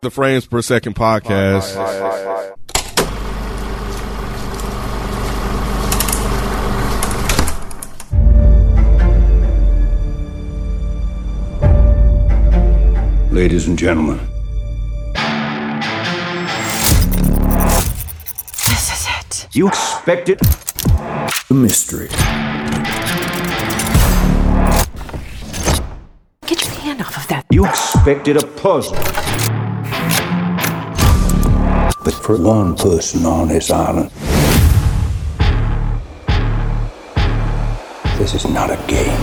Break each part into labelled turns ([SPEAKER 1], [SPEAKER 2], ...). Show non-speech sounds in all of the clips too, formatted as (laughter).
[SPEAKER 1] The Frames Per Second podcast.
[SPEAKER 2] Ladies and gentlemen,
[SPEAKER 3] This is it.
[SPEAKER 2] you expected a mystery.
[SPEAKER 3] Get your hand off of that.
[SPEAKER 2] You expected a puzzle. But for one person on this island, this is not a game.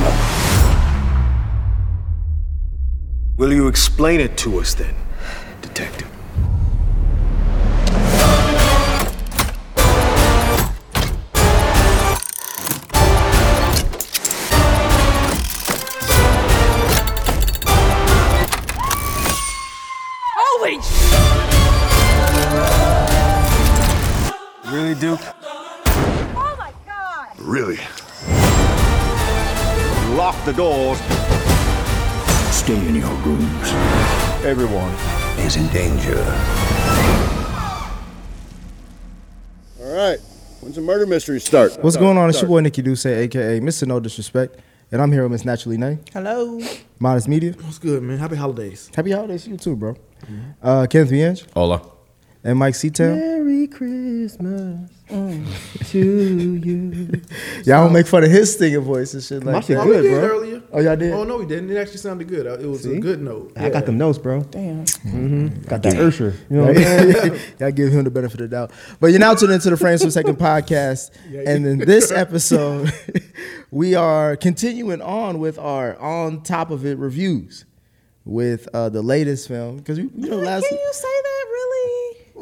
[SPEAKER 4] Will you explain it to us then, detective?
[SPEAKER 2] Stay in your rooms.
[SPEAKER 4] Everyone.
[SPEAKER 2] Is in danger.
[SPEAKER 5] All right. When's the murder mystery start?
[SPEAKER 6] What's going on? It's your boy Nicky Duce, aka Mr. No Disrespect, and I'm here with Miss Naturally Nay,
[SPEAKER 7] Hello.
[SPEAKER 6] Modest Media.
[SPEAKER 7] What's good, man? Happy holidays.
[SPEAKER 6] Happy holidays to you too, bro. Uh, Kenneth Vienge
[SPEAKER 1] Hola.
[SPEAKER 6] And Mike Seatown.
[SPEAKER 7] Merry Christmas to (laughs) you.
[SPEAKER 6] Y'all don't make fun of his stinging voice and shit like
[SPEAKER 7] shit
[SPEAKER 6] that.
[SPEAKER 7] good,
[SPEAKER 8] we did
[SPEAKER 7] bro.
[SPEAKER 8] earlier.
[SPEAKER 6] Oh, y'all did?
[SPEAKER 8] Oh no, we didn't. It actually sounded good. Uh, It was
[SPEAKER 7] See?
[SPEAKER 8] a good note.
[SPEAKER 7] I got them notes, bro.
[SPEAKER 3] Damn.
[SPEAKER 7] Got that Ursher. You know what I'm saying? (laughs)
[SPEAKER 6] Y'all give him the benefit of the doubt. But you're now tuned into the Frames per Second podcast. (laughs) And in this episode, we are continuing on with our on top of it reviews with uh, the latest film. Because you know, last
[SPEAKER 7] Can you say that really?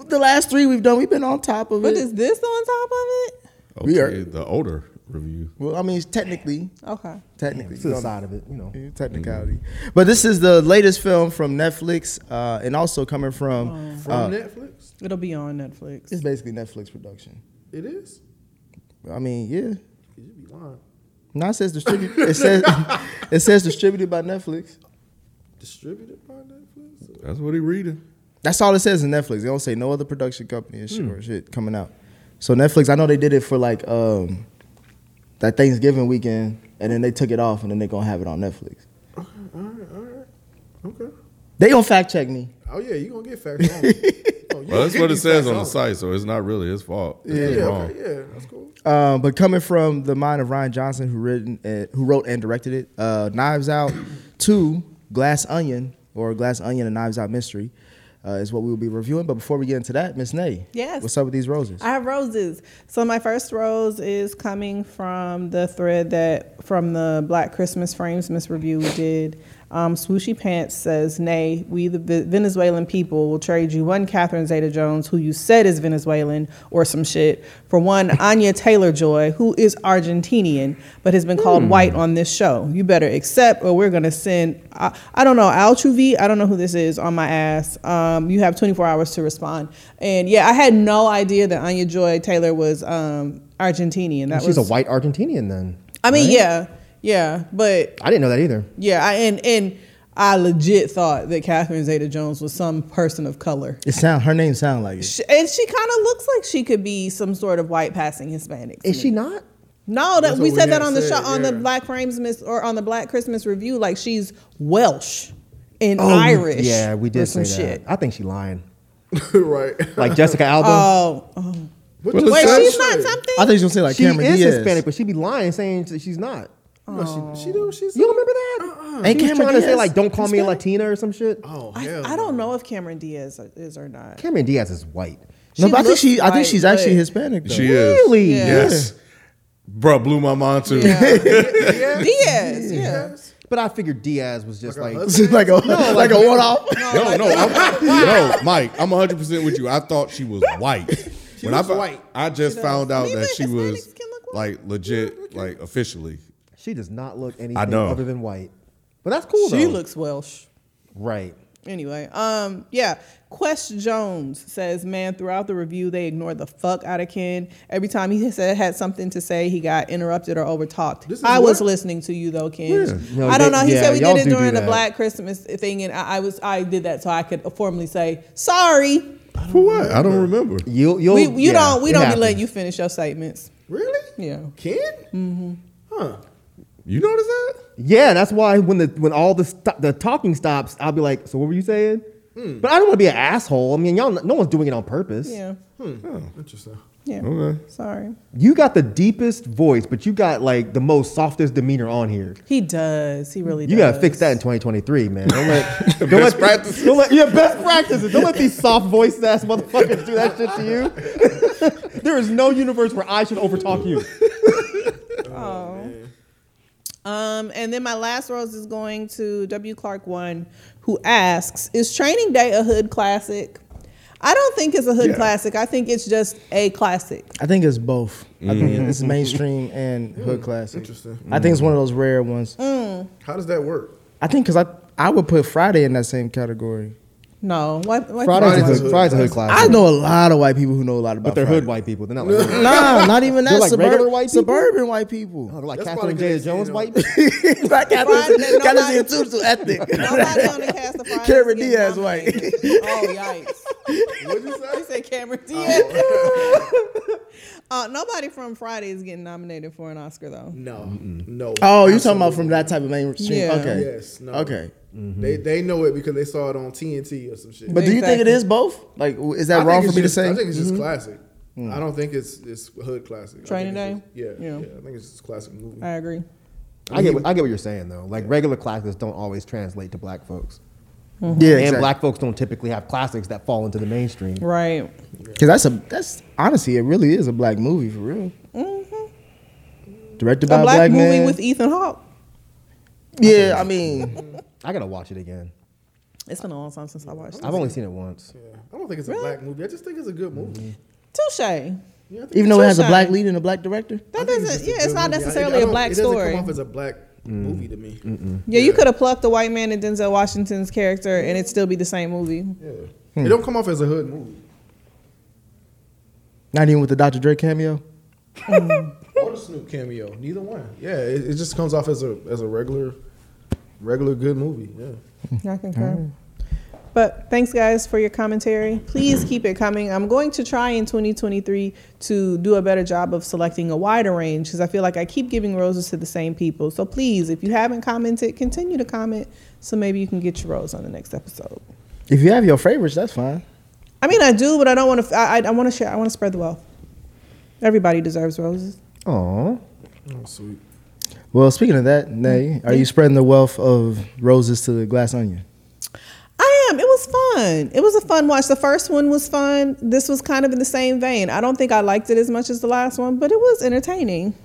[SPEAKER 6] The last three we've done, we've been on top of it.
[SPEAKER 7] But is this on top of it?
[SPEAKER 6] We are-
[SPEAKER 1] the older review.
[SPEAKER 6] well, I mean, technically,
[SPEAKER 7] Okay.
[SPEAKER 6] technically,
[SPEAKER 7] To the side of it, you know.
[SPEAKER 6] Yeah, technicality. But this is the latest film from Netflix, uh, and also coming from.
[SPEAKER 8] From
[SPEAKER 6] uh,
[SPEAKER 8] Netflix.
[SPEAKER 7] It'll be on Netflix.
[SPEAKER 6] it's basically Netflix production.
[SPEAKER 8] It is.
[SPEAKER 6] I mean, yeah.
[SPEAKER 8] You be lying.
[SPEAKER 6] No, it says distributed. it says (laughs) it says distributed by Netflix.
[SPEAKER 8] Distributed by Netflix.
[SPEAKER 1] That's what he reading.
[SPEAKER 6] That's all it says in Netflix. They don't say no other production company and shit or shit coming out. So Netflix, I know they did it for like um that Thanksgiving weekend, and then they took it off, and then they gonna have it on Netflix.
[SPEAKER 8] All right, all right. Okay.
[SPEAKER 6] They gonna fact check me.
[SPEAKER 8] Oh yeah, you gonna get fact wrong. (laughs) Oh, you
[SPEAKER 1] Well, that's what it says on the site, so it's not really his fault. It's
[SPEAKER 8] Yeah, yeah,
[SPEAKER 1] wrong.
[SPEAKER 8] okay, yeah, that's cool.
[SPEAKER 6] Um, but coming from the mind of Rian Johnson, who written, uh, who wrote and directed it, uh, Knives Out (coughs) Two, Glass Onion, or Glass Onion and Knives Out Mystery, uh, is what we will be reviewing. But before we get into that, Miss Nay,
[SPEAKER 7] Yes.
[SPEAKER 6] what's up with these roses?
[SPEAKER 7] I have roses. So my first rose is coming from the thread that from the Black Christmas Frames Miss Review we did. Um, Swooshy Pants says, "Nay, we the Ve- Venezuelan people will trade you one Catherine Zeta-Jones, who you said is Venezuelan or some shit, for one (laughs) Anya Taylor-Joy, who is Argentinian but has been called white on this show. You better accept, or we're gonna send. I, I don't know Altruvi. I don't know who this is on my ass. Um, you have 24 hours to respond. And yeah, I had no idea that Anya Joy Taylor was um, Argentinian. That
[SPEAKER 9] She's
[SPEAKER 7] was
[SPEAKER 9] a white Argentinian then.
[SPEAKER 7] I mean,
[SPEAKER 9] right?
[SPEAKER 7] yeah, yeah, but
[SPEAKER 9] I didn't know that either.
[SPEAKER 7] yeah, I, and and I legit thought that Catherine Zeta-Jones was some person of color.
[SPEAKER 6] It sound her name sound like it.
[SPEAKER 7] She- And she kind of looks like she could be some sort of white passing Hispanic.
[SPEAKER 9] Is
[SPEAKER 7] me.
[SPEAKER 9] she not?
[SPEAKER 7] No, that
[SPEAKER 8] That's
[SPEAKER 7] we said
[SPEAKER 8] we
[SPEAKER 7] that on the
[SPEAKER 8] said,
[SPEAKER 7] show on the. Black Frames Miss or on the Black Christmas review. Like she's Welsh and
[SPEAKER 9] Oh,
[SPEAKER 7] Irish.
[SPEAKER 9] Yeah, we did say
[SPEAKER 7] some
[SPEAKER 9] that.
[SPEAKER 7] shit.
[SPEAKER 9] I think she lying. (laughs)
[SPEAKER 8] right.
[SPEAKER 9] Like Jessica Alba.
[SPEAKER 7] Oh, oh.
[SPEAKER 8] What
[SPEAKER 1] Well,
[SPEAKER 8] you
[SPEAKER 7] wait,
[SPEAKER 8] say?
[SPEAKER 7] she's not something.
[SPEAKER 6] I think she was gonna say like
[SPEAKER 9] she
[SPEAKER 6] Cameron
[SPEAKER 9] is
[SPEAKER 6] Diaz.
[SPEAKER 9] Hispanic, but she'd be lying saying that she's not.
[SPEAKER 8] No, she, she oh. do. She's.
[SPEAKER 9] You don't remember that? Uh-uh.
[SPEAKER 6] Ain't
[SPEAKER 9] She was
[SPEAKER 6] Cameron
[SPEAKER 9] trying to say like, "Don't call me a
[SPEAKER 6] Hispanic?
[SPEAKER 9] Latina" or some shit.
[SPEAKER 8] Oh
[SPEAKER 7] I,
[SPEAKER 8] hell.
[SPEAKER 7] I don't know if Cameron Diaz is or not.
[SPEAKER 9] Cameron Diaz is white.
[SPEAKER 6] No, but I think
[SPEAKER 7] looks
[SPEAKER 6] she. I think
[SPEAKER 7] white,
[SPEAKER 6] she's actually Hispanic. Though.
[SPEAKER 1] She is.
[SPEAKER 9] Really?
[SPEAKER 7] Yeah.
[SPEAKER 1] Yes. Bro, blew my mind too. (laughs)
[SPEAKER 7] Diaz, yeah.
[SPEAKER 9] But but I figured Diaz was just
[SPEAKER 8] Like (laughs)
[SPEAKER 9] like,
[SPEAKER 8] a husband?
[SPEAKER 6] like a like a one off.
[SPEAKER 1] No, no, I'm, (laughs) no, Mike. I'm 100 percent with you. I thought she was white. when I
[SPEAKER 8] white.
[SPEAKER 1] I just found out
[SPEAKER 7] mean,
[SPEAKER 1] that she
[SPEAKER 7] Hispanics
[SPEAKER 1] was
[SPEAKER 7] can look
[SPEAKER 1] like legit, like officially.
[SPEAKER 9] She does not look anything
[SPEAKER 1] know.
[SPEAKER 9] other than white. But that's cool
[SPEAKER 7] She
[SPEAKER 9] though.
[SPEAKER 7] looks Welsh.
[SPEAKER 9] right.
[SPEAKER 7] Anyway, um, yeah. Quest Jones says, man, throughout the review, they ignored the fuck out of Ken. Every time he said had something to say, he got interrupted or overtalked.
[SPEAKER 8] This is
[SPEAKER 7] I was listening to you though, Ken.
[SPEAKER 9] No,
[SPEAKER 7] I don't
[SPEAKER 9] they-
[SPEAKER 7] know. He
[SPEAKER 9] yeah,
[SPEAKER 7] said we did it
[SPEAKER 9] do do
[SPEAKER 7] during the
[SPEAKER 9] that.
[SPEAKER 7] Black Christmas thing, and I, I was I did that so I could formally say sorry.
[SPEAKER 1] For what? I don't remember.
[SPEAKER 9] You you'll
[SPEAKER 7] We you
[SPEAKER 9] yeah,
[SPEAKER 7] don't we don't be letting you finish your statements.
[SPEAKER 8] Really?
[SPEAKER 7] Yeah.
[SPEAKER 8] Ken? Mm-hmm. Huh.
[SPEAKER 1] You notice that?
[SPEAKER 9] Yeah, that's why when the when all the sto- the talking stops, I'll be like, "So what were you saying?"
[SPEAKER 7] Hmm.
[SPEAKER 9] But I don't want to be an asshole. I mean, y'all, no one's doing it on purpose.
[SPEAKER 7] Yeah.
[SPEAKER 8] Oh, Interesting.
[SPEAKER 7] Yeah.
[SPEAKER 1] Okay.
[SPEAKER 7] Sorry.
[SPEAKER 9] You got the deepest voice, but you got like the most softest demeanor on here.
[SPEAKER 7] He does. He really
[SPEAKER 9] You
[SPEAKER 7] does.
[SPEAKER 9] gotta fix that in 2023, man. Don't let (laughs) don't
[SPEAKER 1] Best
[SPEAKER 9] let,
[SPEAKER 1] practices.
[SPEAKER 9] Don't let, yeah, best practices. Don't let these soft voiced ass motherfuckers do that shit to you. (laughs) there is no universe where I should overtalk you. (laughs)
[SPEAKER 7] Um, and then my last rose is going to W. Clark One, who asks, "Is Training Day a hood classic?" I don't think it's a hood
[SPEAKER 1] Yeah.
[SPEAKER 7] classic. I think it's just a classic.
[SPEAKER 6] I think it's both. I think
[SPEAKER 1] Mm-hmm.
[SPEAKER 6] it's mainstream and hood classic.
[SPEAKER 8] Interesting.
[SPEAKER 6] I think it's one of those rare ones.
[SPEAKER 8] How does that work?
[SPEAKER 6] I think because I I would put Friday in that same category.
[SPEAKER 7] No, what? what
[SPEAKER 9] Friday's a
[SPEAKER 8] Friday's
[SPEAKER 9] hood,
[SPEAKER 8] a-
[SPEAKER 9] Friday's a hood
[SPEAKER 6] I know a lot of white people who know a lot about.
[SPEAKER 9] but they're
[SPEAKER 6] Friday.
[SPEAKER 9] hood white people. They're not like, (laughs) oh,
[SPEAKER 6] Nah, not even that.
[SPEAKER 9] They're like
[SPEAKER 6] Suburb-
[SPEAKER 9] regular white people?
[SPEAKER 6] Suburban white people.
[SPEAKER 9] Oh, they're like
[SPEAKER 8] That's
[SPEAKER 9] Catherine
[SPEAKER 8] probably 'cause
[SPEAKER 9] Zeta Jones
[SPEAKER 8] they
[SPEAKER 9] white.
[SPEAKER 8] seen (laughs)
[SPEAKER 6] Black
[SPEAKER 7] Friday,
[SPEAKER 6] Catherine,
[SPEAKER 7] nobody-
[SPEAKER 6] Catherine too, too ethnic. (laughs)
[SPEAKER 7] Nobody on the cast of Friday.
[SPEAKER 6] Cameron
[SPEAKER 7] is getting
[SPEAKER 6] Diaz white.
[SPEAKER 7] nominated. Oh yikes!
[SPEAKER 8] What'd you
[SPEAKER 7] He
[SPEAKER 8] say?
[SPEAKER 7] said Cameron oh. Diaz. Uh, nobody from Friday is getting nominated for an Oscar though.
[SPEAKER 8] No. No.
[SPEAKER 6] Oh, you talking about from that type of mainstream?
[SPEAKER 7] Yeah.
[SPEAKER 6] Okay.
[SPEAKER 8] Yes. No.
[SPEAKER 6] Okay.
[SPEAKER 8] They they know it because they saw it on TNT or some shit.
[SPEAKER 6] But do you think it is both? Like, is that
[SPEAKER 8] think
[SPEAKER 6] wrong for me
[SPEAKER 8] just-
[SPEAKER 6] to say?
[SPEAKER 8] I think it's just
[SPEAKER 6] Mhm.
[SPEAKER 8] classic. I don't think it's it's hood classic. I
[SPEAKER 7] Training
[SPEAKER 8] think it's
[SPEAKER 7] Day?
[SPEAKER 8] just- yeah,
[SPEAKER 7] Yeah.
[SPEAKER 8] yeah. I think it's just a classic movie.
[SPEAKER 7] I agree.
[SPEAKER 9] I get, what, I get what you're saying though. Like regular classics don't always translate to black folks, Mm-hmm.
[SPEAKER 6] Yeah,
[SPEAKER 9] and black folks don't typically have classics that fall into the mainstream.
[SPEAKER 7] Right.
[SPEAKER 6] Because that's a that's honestly, it really is a black movie for real. Mm-hmm. Directed by
[SPEAKER 7] A
[SPEAKER 6] a
[SPEAKER 7] black,
[SPEAKER 6] black,
[SPEAKER 7] movie
[SPEAKER 6] man.
[SPEAKER 7] with Ethan Hawke.
[SPEAKER 6] yeah, I mean, (laughs)
[SPEAKER 9] I gotta watch it again.
[SPEAKER 7] It's been a long time since I watched it.
[SPEAKER 9] I've only seen it once.
[SPEAKER 8] Yeah. I don't think it's a black movie. I just think it's a good movie. Mm-hmm.
[SPEAKER 7] Touche.
[SPEAKER 8] Yeah,
[SPEAKER 6] even though it has a black lead and a black director.
[SPEAKER 7] That
[SPEAKER 8] I think it's
[SPEAKER 7] doesn't.
[SPEAKER 8] just a
[SPEAKER 7] Yeah, it's not
[SPEAKER 8] movie.
[SPEAKER 7] Necessarily
[SPEAKER 8] I
[SPEAKER 7] a
[SPEAKER 8] don't-
[SPEAKER 7] black
[SPEAKER 8] it doesn't
[SPEAKER 7] story.
[SPEAKER 8] come off as a black movie to me.
[SPEAKER 7] Yeah, you could have plucked the white man in Denzel Washington's character, and it'd still be the same movie.
[SPEAKER 8] Yeah. Hmm. It don't come off as a hood movie.
[SPEAKER 6] Not even with the Dr. Dre cameo. (laughs)
[SPEAKER 8] Or the Snoop cameo. Neither one. Yeah, it, it just comes off as a as a regular regular good movie. Yeah.
[SPEAKER 7] I concur. But thanks, guys, for your commentary. Please keep it coming. I'm going to try in 2023 to do a better job of selecting a wider range because I feel like I keep giving roses to the same people. So please, if you haven't commented, continue to comment so maybe you can get your rose on the next episode.
[SPEAKER 6] If you have your favorites, that's fine.
[SPEAKER 7] I mean, I do, but I don't want to. I, I, I want to share. I want to spread the wealth. Everybody deserves roses.
[SPEAKER 9] Aw.
[SPEAKER 8] Oh, sweet.
[SPEAKER 6] Well, speaking of that, Nay, mm-hmm. are you spreading the wealth of roses to the glass onion?
[SPEAKER 7] I am. It was fun. It was a fun watch. The first one was fun. This was kind of in the same vein. I don't think I liked it as much as the last one, but it was entertaining.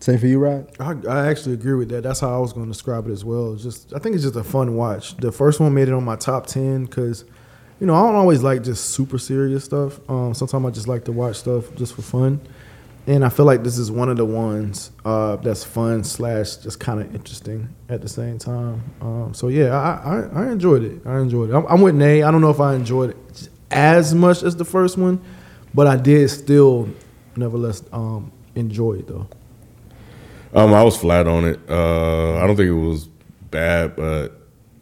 [SPEAKER 6] Same for you, Rod.
[SPEAKER 8] I, I actually agree with that. That's how I was going to describe it as well. It's just I think it's just a fun watch. The first one made it on my top ten because, you know, I don't always like just super serious stuff. Um, sometimes I just like to watch stuff just for fun, and I feel like this is one of the ones uh, that's fun slash just kind of interesting at the same time. Um, so yeah, I, I I enjoyed it. I enjoyed it. I'm, I'm with Nay. I don't know if I enjoyed it as much as the first one, but I did still, nevertheless, um, enjoy it though.
[SPEAKER 1] Um, I was flat on it. Uh, I don't think it was bad, but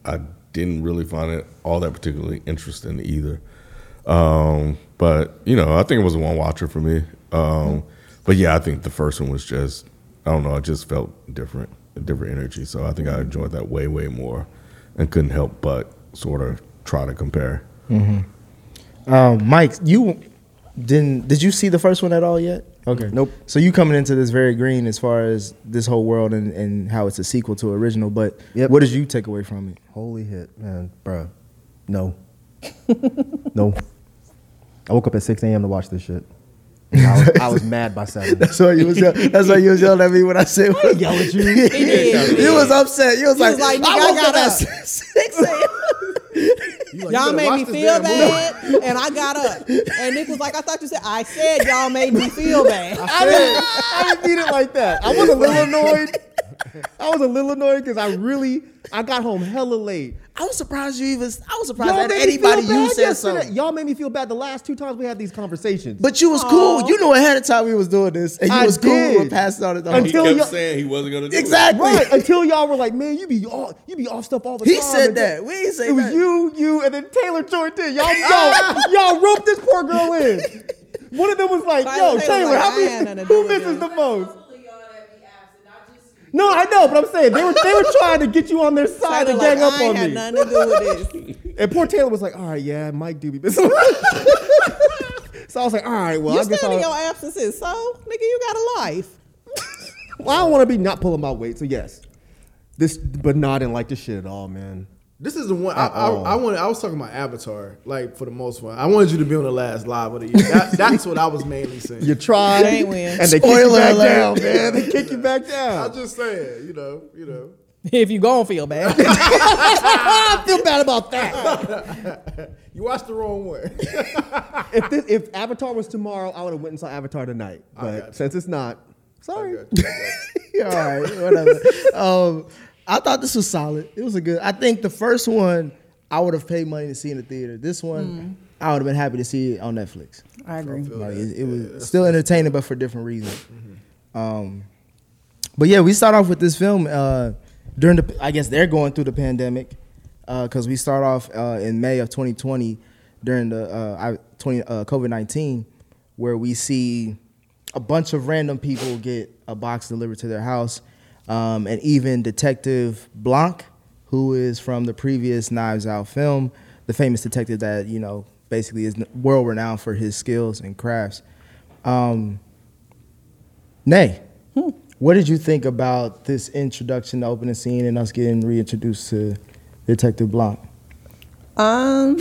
[SPEAKER 1] I didn't really find it all that particularly interesting either. Um, but you know, I think it was a one watcher for me. Um, but yeah, I think the first one was just I don't know, I just felt different, a different energy. So I think I enjoyed that way, way more, and couldn't help but sort of try to compare.
[SPEAKER 6] Um, Mike, you didn't? Did you see the first one at all yet? Okay.
[SPEAKER 9] Nope.
[SPEAKER 6] So you coming into this very green as far as this whole world and, and how it's a sequel to original. But
[SPEAKER 9] Yep.
[SPEAKER 6] what did you take away from it?
[SPEAKER 9] Holy hit, man, bruh. No. (laughs) no. I woke up at 6 a.m. to watch this shit. I was, (laughs) I was mad by seven.
[SPEAKER 6] That's why you was yell- that's why you was yelling at me when I said (laughs) what
[SPEAKER 9] yell at you. (laughs)
[SPEAKER 7] He did.
[SPEAKER 6] you was upset. You was
[SPEAKER 7] He
[SPEAKER 6] like,
[SPEAKER 7] was like, "Nigga,
[SPEAKER 6] I
[SPEAKER 7] got
[SPEAKER 6] up six a.m.
[SPEAKER 7] y'all made me feel bad, and I got up. And Nick was like, I thought you said, I said y'all made me feel bad.
[SPEAKER 9] I didn't, I didn't mean it like that. I was a little annoyed. I was a little annoyed because I really I got home hella late.
[SPEAKER 6] I was surprised you even. I was surprised
[SPEAKER 9] Y'all
[SPEAKER 6] that
[SPEAKER 9] made me feel
[SPEAKER 6] anybody you said
[SPEAKER 9] yesterday.
[SPEAKER 6] something.
[SPEAKER 9] Y'all made me feel bad the last two times we had these conversations.
[SPEAKER 6] But you was cool. You knew ahead of time we was doing this, and you
[SPEAKER 9] I
[SPEAKER 6] was cool
[SPEAKER 9] did.
[SPEAKER 6] with passing on it.
[SPEAKER 1] He
[SPEAKER 9] Until
[SPEAKER 1] kept
[SPEAKER 9] y'all-
[SPEAKER 1] saying he wasn't gonna do it.
[SPEAKER 6] exactly.
[SPEAKER 9] right until y'all were like, man, you be all you be off stuff all the
[SPEAKER 6] He
[SPEAKER 9] time.
[SPEAKER 6] He said
[SPEAKER 9] And
[SPEAKER 6] that. We ain't say
[SPEAKER 9] It was
[SPEAKER 6] that.
[SPEAKER 9] you, you, and then Taylor joined in. Y'all, y'all, (laughs) y'all roped this poor girl in. One of them was like,
[SPEAKER 7] Tyler-
[SPEAKER 9] "Yo,
[SPEAKER 7] Taylor
[SPEAKER 9] Taylor,
[SPEAKER 7] like,
[SPEAKER 9] how many,
[SPEAKER 7] nothing to do
[SPEAKER 9] who misses the most?" No, I know, but I'm saying they were they were trying to get you on their side and
[SPEAKER 7] like,
[SPEAKER 9] gang up
[SPEAKER 7] I
[SPEAKER 9] on
[SPEAKER 7] had
[SPEAKER 9] me.
[SPEAKER 7] nothing to do with this.
[SPEAKER 9] And poor Taylor was like, "All right, yeah, Mike do be missing." (laughs) so I was like, "All right, well,
[SPEAKER 7] you
[SPEAKER 9] I guess
[SPEAKER 7] in
[SPEAKER 9] I'll,
[SPEAKER 7] your absences, so nigga, you got a life.
[SPEAKER 9] well, I don't want to be not pulling my weight, so yes, this, but not didn't like this shit at all, man.
[SPEAKER 8] This is the one I, I. I wanted. I was talking about Avatar, like for the most part. I wanted you to be on the last live of the year. That, that's what I was mainly saying.
[SPEAKER 9] You tried,
[SPEAKER 7] You win.
[SPEAKER 9] and they kick you
[SPEAKER 6] Spoiler
[SPEAKER 9] back
[SPEAKER 6] alert.
[SPEAKER 9] down, man. They kick you back down.
[SPEAKER 8] I'm just saying, you know, you know.
[SPEAKER 7] If you gon' feel bad. (laughs) (laughs)
[SPEAKER 9] I feel bad about that. (laughs)
[SPEAKER 8] You watched the wrong one.
[SPEAKER 9] if this, if Avatar was tomorrow, I would have went and saw Avatar tonight. But since it's not, sorry.
[SPEAKER 6] All right, whatever. um, I thought this was solid. It was a good. I think the first one I would have paid money to see in the theater. This one I would have been happy to see it on Netflix.
[SPEAKER 7] I agree.
[SPEAKER 6] Like, it, it was still entertaining, but for different reasons. Um, but yeah, we start off with this film uh, during the. I guess they're going through the pandemic because we start off uh, in May of 2020 during the uh, 20 uh, COVID 19, where we see a bunch of random people get a box delivered to their house, um, and even Detective Blanc, who is from the previous Knives Out film, the famous detective that you know basically is world renowned for his skills and crafts. Um, Nay, what did you think about this introduction, the opening scene, and us getting reintroduced to Detective Blanc?
[SPEAKER 7] Um,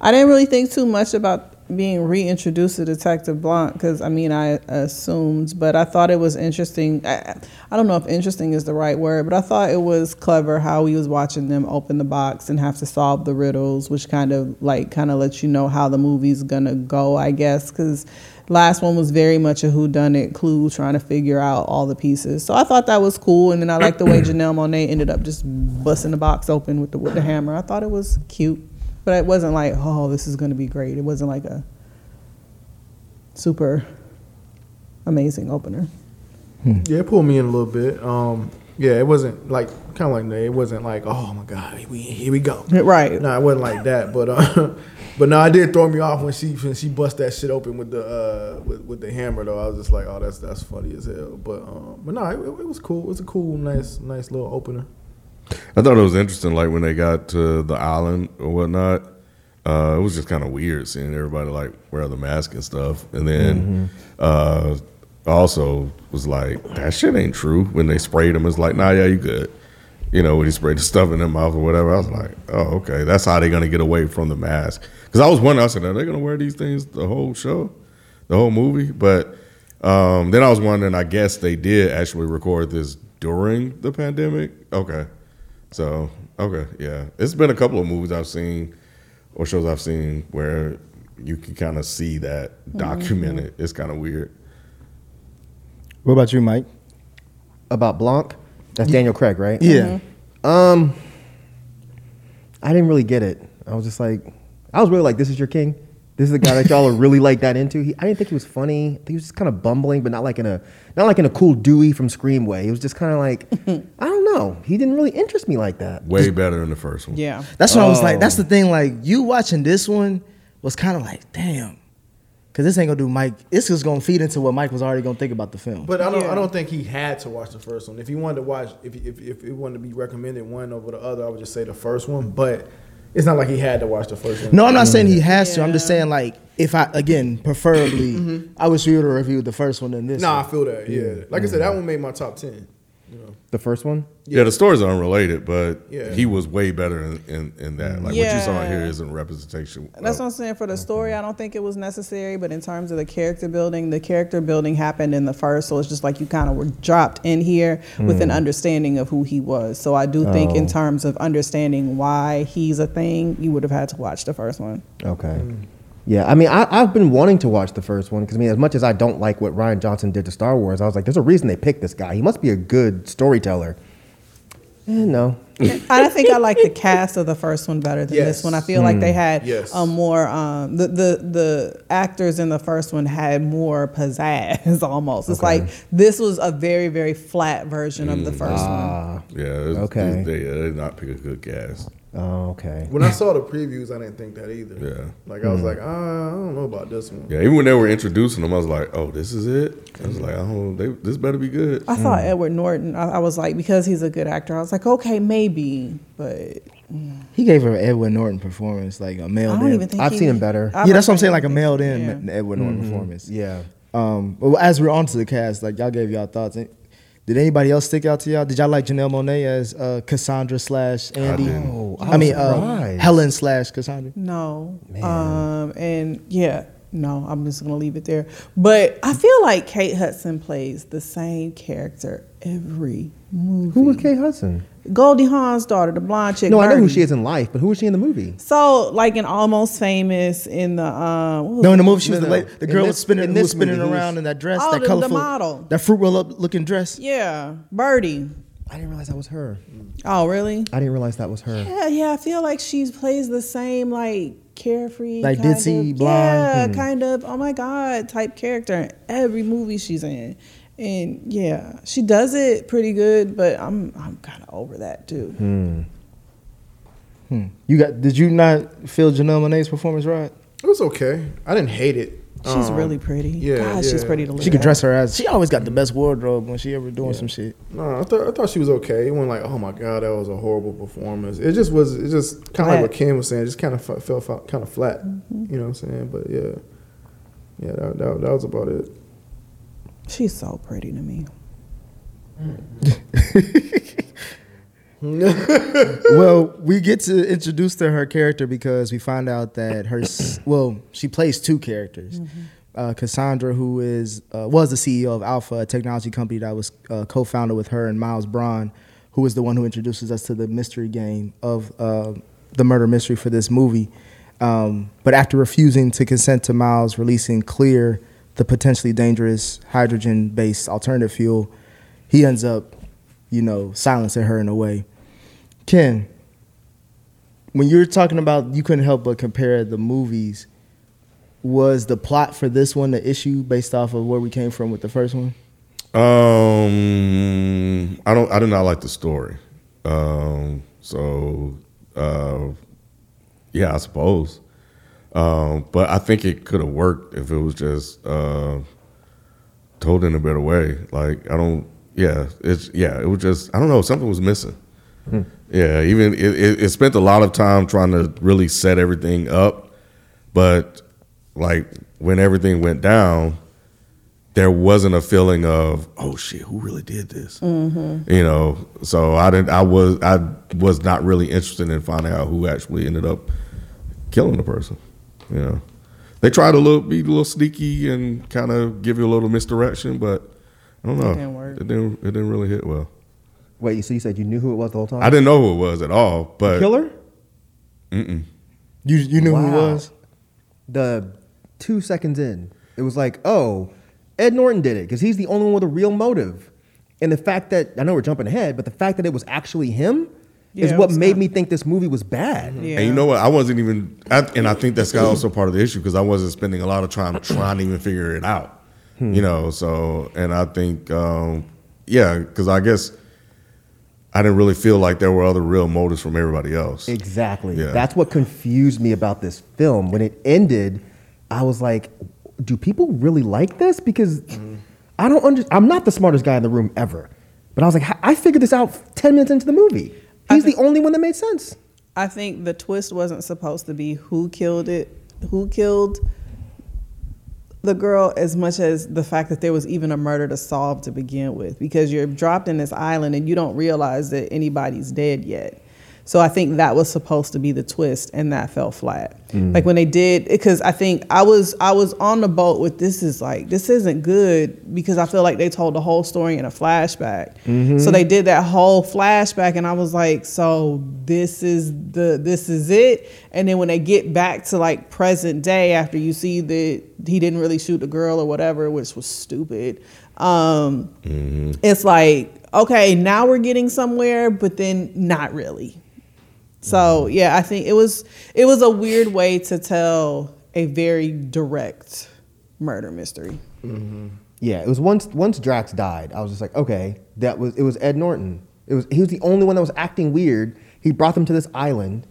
[SPEAKER 7] I didn't really think too much about being reintroduced to Detective Blanc because I mean I assumed, but I thought it was interesting. I, I don't know if interesting is the right word, but I thought it was clever how he was watching them open the box and have to solve the riddles, which kind of like kind of lets you know how the movie's gonna go, I guess, because last one was very much a whodunit clue trying to figure out all the pieces. So I thought that was cool, and then I liked the way (clears throat) Janelle Monae ended up just busting the box open with the with the hammer. I thought it was cute, but it wasn't like oh this is gonna be great. It wasn't like a super amazing opener.
[SPEAKER 8] Yeah, it pulled me in a little bit. Um, yeah, it wasn't like kind of like that. It wasn't like oh my god, we here we go.
[SPEAKER 7] Right.
[SPEAKER 8] No, it wasn't like that. But uh, (laughs) but no, it did throw me off when she when she bust that shit open with the uh with, with the hammer though. I was just like, oh, that's that's funny as hell. But um, but no, it, it was cool. It was a cool, nice, nice little opener.
[SPEAKER 1] I thought it was interesting, like when they got to the island or whatnot. Uh, it was just kind of weird seeing everybody like wear the mask and stuff, and then uh, also was like that shit ain't true. When they sprayed him, it's like, nah, yeah, you good. You know, when he sprayed the stuff in their mouth or whatever, I was like, oh, okay, that's how they're gonna get away from the mask. Because I was wondering, I said, are they gonna wear these things the whole show, the whole movie? But um, then I was wondering, I guess they did actually record this during the pandemic. Okay, so okay, yeah, it's been a couple of movies I've seen or shows I've seen where you can kind of see that documented. It's kind of weird.
[SPEAKER 6] What about you, Mike?
[SPEAKER 9] About Blanc, that's Daniel Craig, right?
[SPEAKER 6] Yeah.
[SPEAKER 9] Um, I didn't really get it. I was just like, I was really like, this is your king. This is the guy that y'all are (laughs) really like that into. He, I didn't think he was funny. I think he was just kind of bumbling, but not like in a not like in a cool Dewey from Scream way. He was just kind of like, (laughs) I don't know. He didn't really interest me like that.
[SPEAKER 1] Way better than the first one.
[SPEAKER 7] Yeah.
[SPEAKER 6] That's what I was like. Oh. That's
[SPEAKER 9] Oh.
[SPEAKER 6] the thing. Like you watching this one was kind of like, damn, because this ain't gonna do Mike. This is gonna feed into what Mike was already gonna think about the film.
[SPEAKER 8] But I don't.
[SPEAKER 7] Yeah.
[SPEAKER 8] I don't think he had to watch the first one. If he wanted to watch, if if if it wanted to be recommended one over the other, I would just say the first one. But it's not like he had to watch the first one.
[SPEAKER 6] no, I'm not mm-hmm. saying he has to. I'm just saying like, if I again, preferably, mm-hmm. I wish we would have reviewed the first one than this.
[SPEAKER 8] Nah, I feel that. Yeah, like I said, that one made my top ten.
[SPEAKER 9] The first one.
[SPEAKER 1] Yeah, the stories are unrelated, but
[SPEAKER 8] Yeah.
[SPEAKER 1] he was way better in, in, in that. Like what you saw
[SPEAKER 7] Yeah.
[SPEAKER 1] here isn't representation.
[SPEAKER 7] That's
[SPEAKER 1] of-
[SPEAKER 7] what I'm saying. For the story, I don't think it was necessary, but in terms of the character building, the character building happened in the first, so it's just like you kind of were dropped in here with an hmm. understanding of who he was. So I do think, in
[SPEAKER 9] Oh.
[SPEAKER 7] terms of understanding why he's a thing, you would have had to watch the first one.
[SPEAKER 9] Okay. Hmm. Yeah, I mean, I, I've been wanting to watch the first one because I mean, as much as I don't like what Rian Johnson did to Star Wars, I was like, there's a reason they picked this guy. He must be a good storyteller. And no,
[SPEAKER 7] I think I like the cast of the first one better than
[SPEAKER 8] Yes.
[SPEAKER 7] this one. I feel like they had
[SPEAKER 8] Yes.
[SPEAKER 7] a more um, the, the the actors in the first one had more pizzazz (laughs) almost. It's like this was a very very flat version of the first one.
[SPEAKER 9] ah,
[SPEAKER 1] Yeah, it's,
[SPEAKER 9] Okay.
[SPEAKER 1] They, they did not pick a good cast.
[SPEAKER 9] Oh, okay.
[SPEAKER 8] When I saw the previews, I didn't think that either.
[SPEAKER 1] Yeah.
[SPEAKER 8] Like I was like, ah, I don't know about this one.
[SPEAKER 1] Yeah, even when they were introducing them, I was like, "Oh, this is it." I was like, "Oh, they, this better be good."
[SPEAKER 7] I thought Edward Norton. I, I was like because he's a good actor. I was like okay maybe, but
[SPEAKER 6] He gave her an Edward Norton performance, like a
[SPEAKER 7] I
[SPEAKER 6] mailed
[SPEAKER 7] don't
[SPEAKER 6] in.
[SPEAKER 7] even think
[SPEAKER 9] I've
[SPEAKER 7] he-
[SPEAKER 9] seen him better.
[SPEAKER 7] I
[SPEAKER 6] yeah, that's what I'm saying, like a
[SPEAKER 7] think-
[SPEAKER 6] mailed in
[SPEAKER 7] yeah.
[SPEAKER 6] Edward Norton performance.
[SPEAKER 9] Yeah.
[SPEAKER 6] Um, but as we're on to the cast, like y'all gave y'all thoughts. Did anybody else stick out to y'all? Did y'all like Janelle Monae as uh, Cassandra slash Andy?
[SPEAKER 1] didn't.
[SPEAKER 9] Oh, I
[SPEAKER 6] I, mean, uh. Helen slash Cassandra.
[SPEAKER 7] No. Um, and yeah, no, I'm just gonna leave it there. But I feel like Kate Hudson plays the same character every movie.
[SPEAKER 9] Who was Kate Hudson?
[SPEAKER 7] Goldie Hawn's daughter, the blonde chick.
[SPEAKER 9] No, I know who she is in life, but who was she in the movie?
[SPEAKER 7] So, like in Almost Famous, in the um,
[SPEAKER 6] No, in the movie she was
[SPEAKER 9] No,
[SPEAKER 6] the, lady, the girl
[SPEAKER 9] this-
[SPEAKER 6] was spinning,
[SPEAKER 9] in this
[SPEAKER 6] was spinning
[SPEAKER 9] movie,
[SPEAKER 6] around in that dress,
[SPEAKER 7] Oh,
[SPEAKER 6] that
[SPEAKER 7] the- the
[SPEAKER 6] colorful,
[SPEAKER 7] model.
[SPEAKER 6] that fruit roll up looking dress.
[SPEAKER 7] Yeah, Birdie.
[SPEAKER 9] I didn't realize that was her.
[SPEAKER 7] Oh, really?
[SPEAKER 9] I didn't realize that was her.
[SPEAKER 7] Yeah, yeah. I feel like she plays the same like carefree,
[SPEAKER 6] Like
[SPEAKER 7] kind
[SPEAKER 6] ditzy,
[SPEAKER 7] of,
[SPEAKER 6] blonde?
[SPEAKER 7] yeah,
[SPEAKER 6] Hmm.
[SPEAKER 7] kind of. Oh my god, type character in every movie she's in, and yeah, she does it pretty good. But I'm I'm kind of over that too.
[SPEAKER 6] Hmm. You got? Did you not feel Janelle Monae's performance right?
[SPEAKER 8] It was okay. I didn't hate it.
[SPEAKER 7] She's
[SPEAKER 8] Um,
[SPEAKER 7] really pretty.
[SPEAKER 8] yeah,
[SPEAKER 7] God, she's pretty to look
[SPEAKER 6] She could
[SPEAKER 7] at.
[SPEAKER 6] dress her ass. She always got the best wardrobe when she ever doing some shit.
[SPEAKER 8] No, I thought I thought she was okay. It wasn't like, oh my god, that was a horrible performance. It just was. It just kind of like what
[SPEAKER 7] Flat.
[SPEAKER 8] Ken was saying. Just kind of felt kind of flat. You know what I'm saying? But yeah, yeah, that, that, that was about it.
[SPEAKER 7] She's so pretty to me. (laughs) (laughs)
[SPEAKER 6] well, we get to introduce to her character because we find out that her (coughs) well, she plays two characters. Uh, Cassandra, who is uh, was the CEO of Alpha, a technology company that was uh, co-founded with her and Miles Bron, who is the one who introduces us to the mystery game of uh, the murder mystery for this movie. Um, but after refusing to consent to Miles releasing Klear, the potentially dangerous hydrogen-based alternative fuel, he ends up, you know, silencing her in a way. Ken, when you were talking about you couldn't help but compare the movies, was the plot for this one the issue based off of where we came from with the first one?
[SPEAKER 1] Um, I don't. I did not like the story. Um, so, uh, yeah, I suppose. Um, but I think it could have worked if it was just uh, told in a better way. Like I don't. Yeah, it's yeah. It was just I don't know. Something was missing. Yeah, even it, it, it spent a lot of time trying to really set everything up, but like when everything went down, there wasn't a feeling of oh shit, who really did this? Mm-hmm. You know, so I didn't. I was I was not really interested in finding out who actually ended up killing the person. You know, they tried to look be a little sneaky and kind of give you a little misdirection, but I don't know.
[SPEAKER 7] It didn't work.
[SPEAKER 1] It didn't. It didn't really hit well.
[SPEAKER 9] Wait, so you said you knew who it was the whole time?
[SPEAKER 1] I didn't know who it was at all, but
[SPEAKER 9] Killer? Mm-mm.
[SPEAKER 6] You you knew who it
[SPEAKER 9] Wow.
[SPEAKER 6] was?
[SPEAKER 9] The two seconds in, it was like, oh, Ed Norton did it because he's the only one with a real motive. And the fact that I know we're jumping ahead, but the fact that it was actually him is
[SPEAKER 7] Yeah, it
[SPEAKER 9] what
[SPEAKER 7] was
[SPEAKER 9] made
[SPEAKER 7] not-
[SPEAKER 9] me think this movie was bad.
[SPEAKER 7] Yeah.
[SPEAKER 1] And you know what? I wasn't even, I, and I think that's also part of the issue because I wasn't spending a lot of time trying to even figure it out. You know, so and I think, um, yeah, because I guess I didn't really feel like there were other real motives from everybody else.
[SPEAKER 9] Exactly.
[SPEAKER 1] Yeah.
[SPEAKER 9] That's what confused me about this film. When it ended, I was like, do people really like this? Because I don't under, I'm not the smartest guy in the room ever. But I was like, I figured this out 10 minutes into the movie. He's the only one that made sense.
[SPEAKER 7] I think the twist wasn't supposed to be who killed it, who killed the girl as much as the fact that there was even a murder to solve to begin with because you're dropped in this island and you don't realize that anybody's dead yet. So I think that was supposed to be the twist and that fell flat. Mm. Like when they did because I think I was I was on the boat with this is like this isn't good because I feel like they told the whole story in a flashback. Mm-hmm. So they did that whole flashback and I was like so this is the this is it? And then when they get back to like present day after you see that he didn't really shoot the girl or whatever which was stupid um mm-hmm. it's like okay now we're getting somewhere but then not really so yeah i think it was it was a weird way to tell a very direct murder mystery mm-hmm.
[SPEAKER 9] Yeah, it was once once Drax died, I was just like, okay, that was it was Ed Norton. It was he was the only one that was acting weird. He brought them to this island.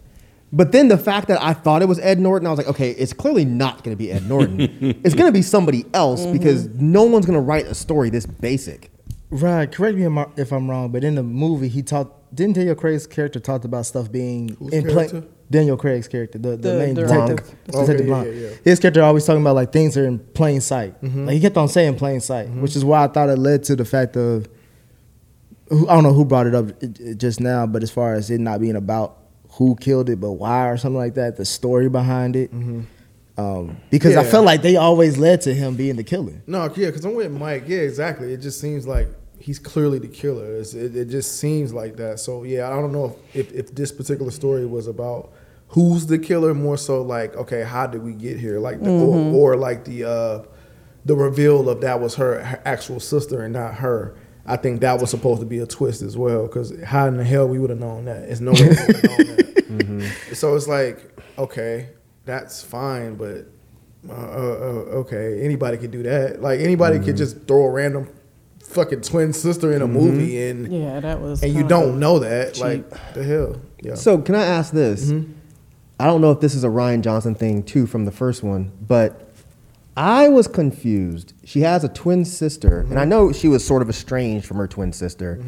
[SPEAKER 9] But then the fact that I thought it was Ed Norton, I was like, okay, it's clearly not going to be Ed Norton. (laughs) it's going to be somebody else mm-hmm. because no one's going to write a story this basic.
[SPEAKER 6] Right. Correct me if I'm- if I'm wrong, but in the movie, he talked. Didn't Daniel Craig's character talked about stuff being
[SPEAKER 8] Whose
[SPEAKER 6] in plain?
[SPEAKER 8] character?
[SPEAKER 6] Daniel Craig's character, the, the,
[SPEAKER 7] The
[SPEAKER 6] main
[SPEAKER 7] director.
[SPEAKER 6] detective,
[SPEAKER 8] Okay,
[SPEAKER 6] Detective
[SPEAKER 8] yeah, yeah, yeah.
[SPEAKER 6] His character always talking about like things are in plain sight.
[SPEAKER 8] Mm-hmm.
[SPEAKER 6] Like he kept on saying plain sight, which is why I thought it led to the fact of who, I don't know who brought it up it- it just now, but as far as it not being about who killed it, but why or something like that, the story behind it. Um, because I
[SPEAKER 8] Mm-hmm.
[SPEAKER 6] Felt like they always led to him being the killer.
[SPEAKER 8] No, yeah, because I'm with Mike. Yeah, exactly. It just seems like he's clearly the killer. It's, it, it just seems like that. So yeah, I don't know if, if, if this particular story was about who's the killer, more so like okay, how did we get here? Like the, or, or like the uh, the reveal of that was her, her actual sister and not her. I think that was supposed to be a twist as well. Because how in the hell we would have known that? It's no way we would have known. (laughs) So it's like okay, that's fine, but uh, uh, uh, okay, anybody could do that. Like anybody could just throw a random fucking twin sister in a movie mm-hmm. and
[SPEAKER 7] yeah that was
[SPEAKER 8] and you don't know that.
[SPEAKER 7] cheap.
[SPEAKER 8] Like the hell, yeah.
[SPEAKER 9] So can I ask this? Mm-hmm. I don't know if this is a Rian Johnson thing too from the first one, but I was confused. She has a twin sister, and mm-hmm. I know she was sort of estranged from her twin sister,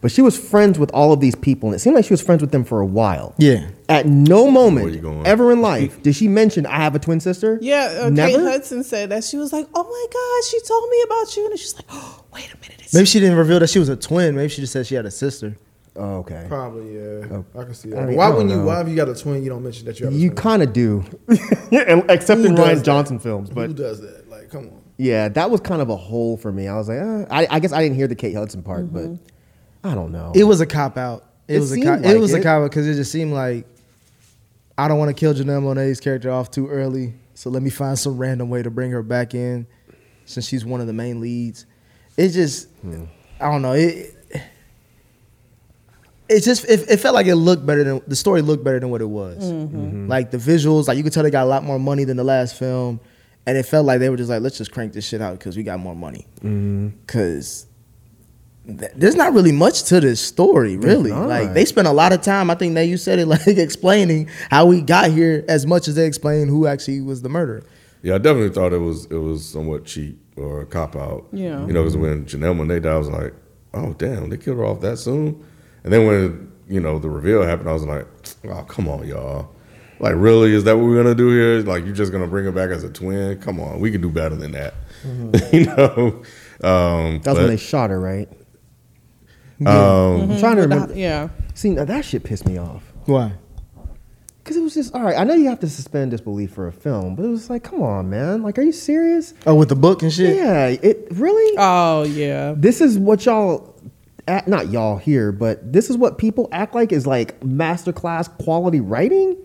[SPEAKER 9] but she was friends with all of these people, and it seemed like she was friends with them for a while.
[SPEAKER 6] Yeah.
[SPEAKER 9] At no moment ever in life did she mention I have a twin sister.
[SPEAKER 7] Yeah, uh, Kate. Hudson said that she was like, "Oh my God, she told me about you," and she's like, "Oh, wait a minute."
[SPEAKER 6] Maybe she didn't reveal that she was a twin. Maybe she just said she had a sister.
[SPEAKER 9] Oh, okay.
[SPEAKER 8] Probably, yeah. I can see that.
[SPEAKER 9] I mean,
[SPEAKER 8] why
[SPEAKER 9] I
[SPEAKER 8] when
[SPEAKER 9] don't
[SPEAKER 8] you why have you got a twin? You don't mention that you have a
[SPEAKER 9] You
[SPEAKER 8] twin.
[SPEAKER 9] kind of do, (laughs) except
[SPEAKER 8] Who
[SPEAKER 9] in Rian
[SPEAKER 8] that?
[SPEAKER 9] Johnson films. But
[SPEAKER 8] Who does that? Like, come on.
[SPEAKER 9] Yeah, that was kind of a hole for me. I was like, uh, I, I guess I didn't hear the Kate Hudson part, but I don't know.
[SPEAKER 6] It was a cop out. It,
[SPEAKER 9] It
[SPEAKER 6] was a cop.
[SPEAKER 9] like
[SPEAKER 6] it was a cop out because it just seemed like I don't want to kill Janelle Monae's character off too early. So let me find some random way to bring her back in, since she's one of the main leads. It just, hmm. I don't know. It it just it, it felt like it looked better than the story looked better than what it was. Mm-hmm. Like the visuals, like you could tell they got a lot more money than the last film, and it felt like they were just like, let's just crank this shit out because we got more money. Mm-hmm. Because th- there's not really much to this story, really. Like they spent a lot of time. I think that you said it (laughs) like explaining how we got here as much as they explained who actually was the murderer.
[SPEAKER 1] Yeah, I definitely thought it was it was somewhat cheap or a cop out.
[SPEAKER 7] Yeah.
[SPEAKER 1] You know, because when Janelle Monae died, I was like, oh damn, they killed her off that soon. And then when you know the reveal happened, I was like, oh come on, y'all. Like really, is that what we're gonna do here? Like you're just gonna bring her back as a twin? Come on, we can do better than that. (laughs) you know. Um,
[SPEAKER 9] that was
[SPEAKER 1] but,
[SPEAKER 9] when they shot her, right?
[SPEAKER 1] Um,
[SPEAKER 9] I'm trying to
[SPEAKER 7] With the-
[SPEAKER 9] remember.
[SPEAKER 7] yeah.
[SPEAKER 9] See, now that shit pissed me off.
[SPEAKER 6] Why?
[SPEAKER 9] Because it was just, all right, I know you have to suspend disbelief for a film, but it was like, come on, man. Like, are you serious?
[SPEAKER 6] Oh, with the book and shit.
[SPEAKER 9] Yeah, it really?
[SPEAKER 7] Oh yeah.
[SPEAKER 9] this is what y'all, act, not y'all here, but this is what people act like is like masterclass quality writing?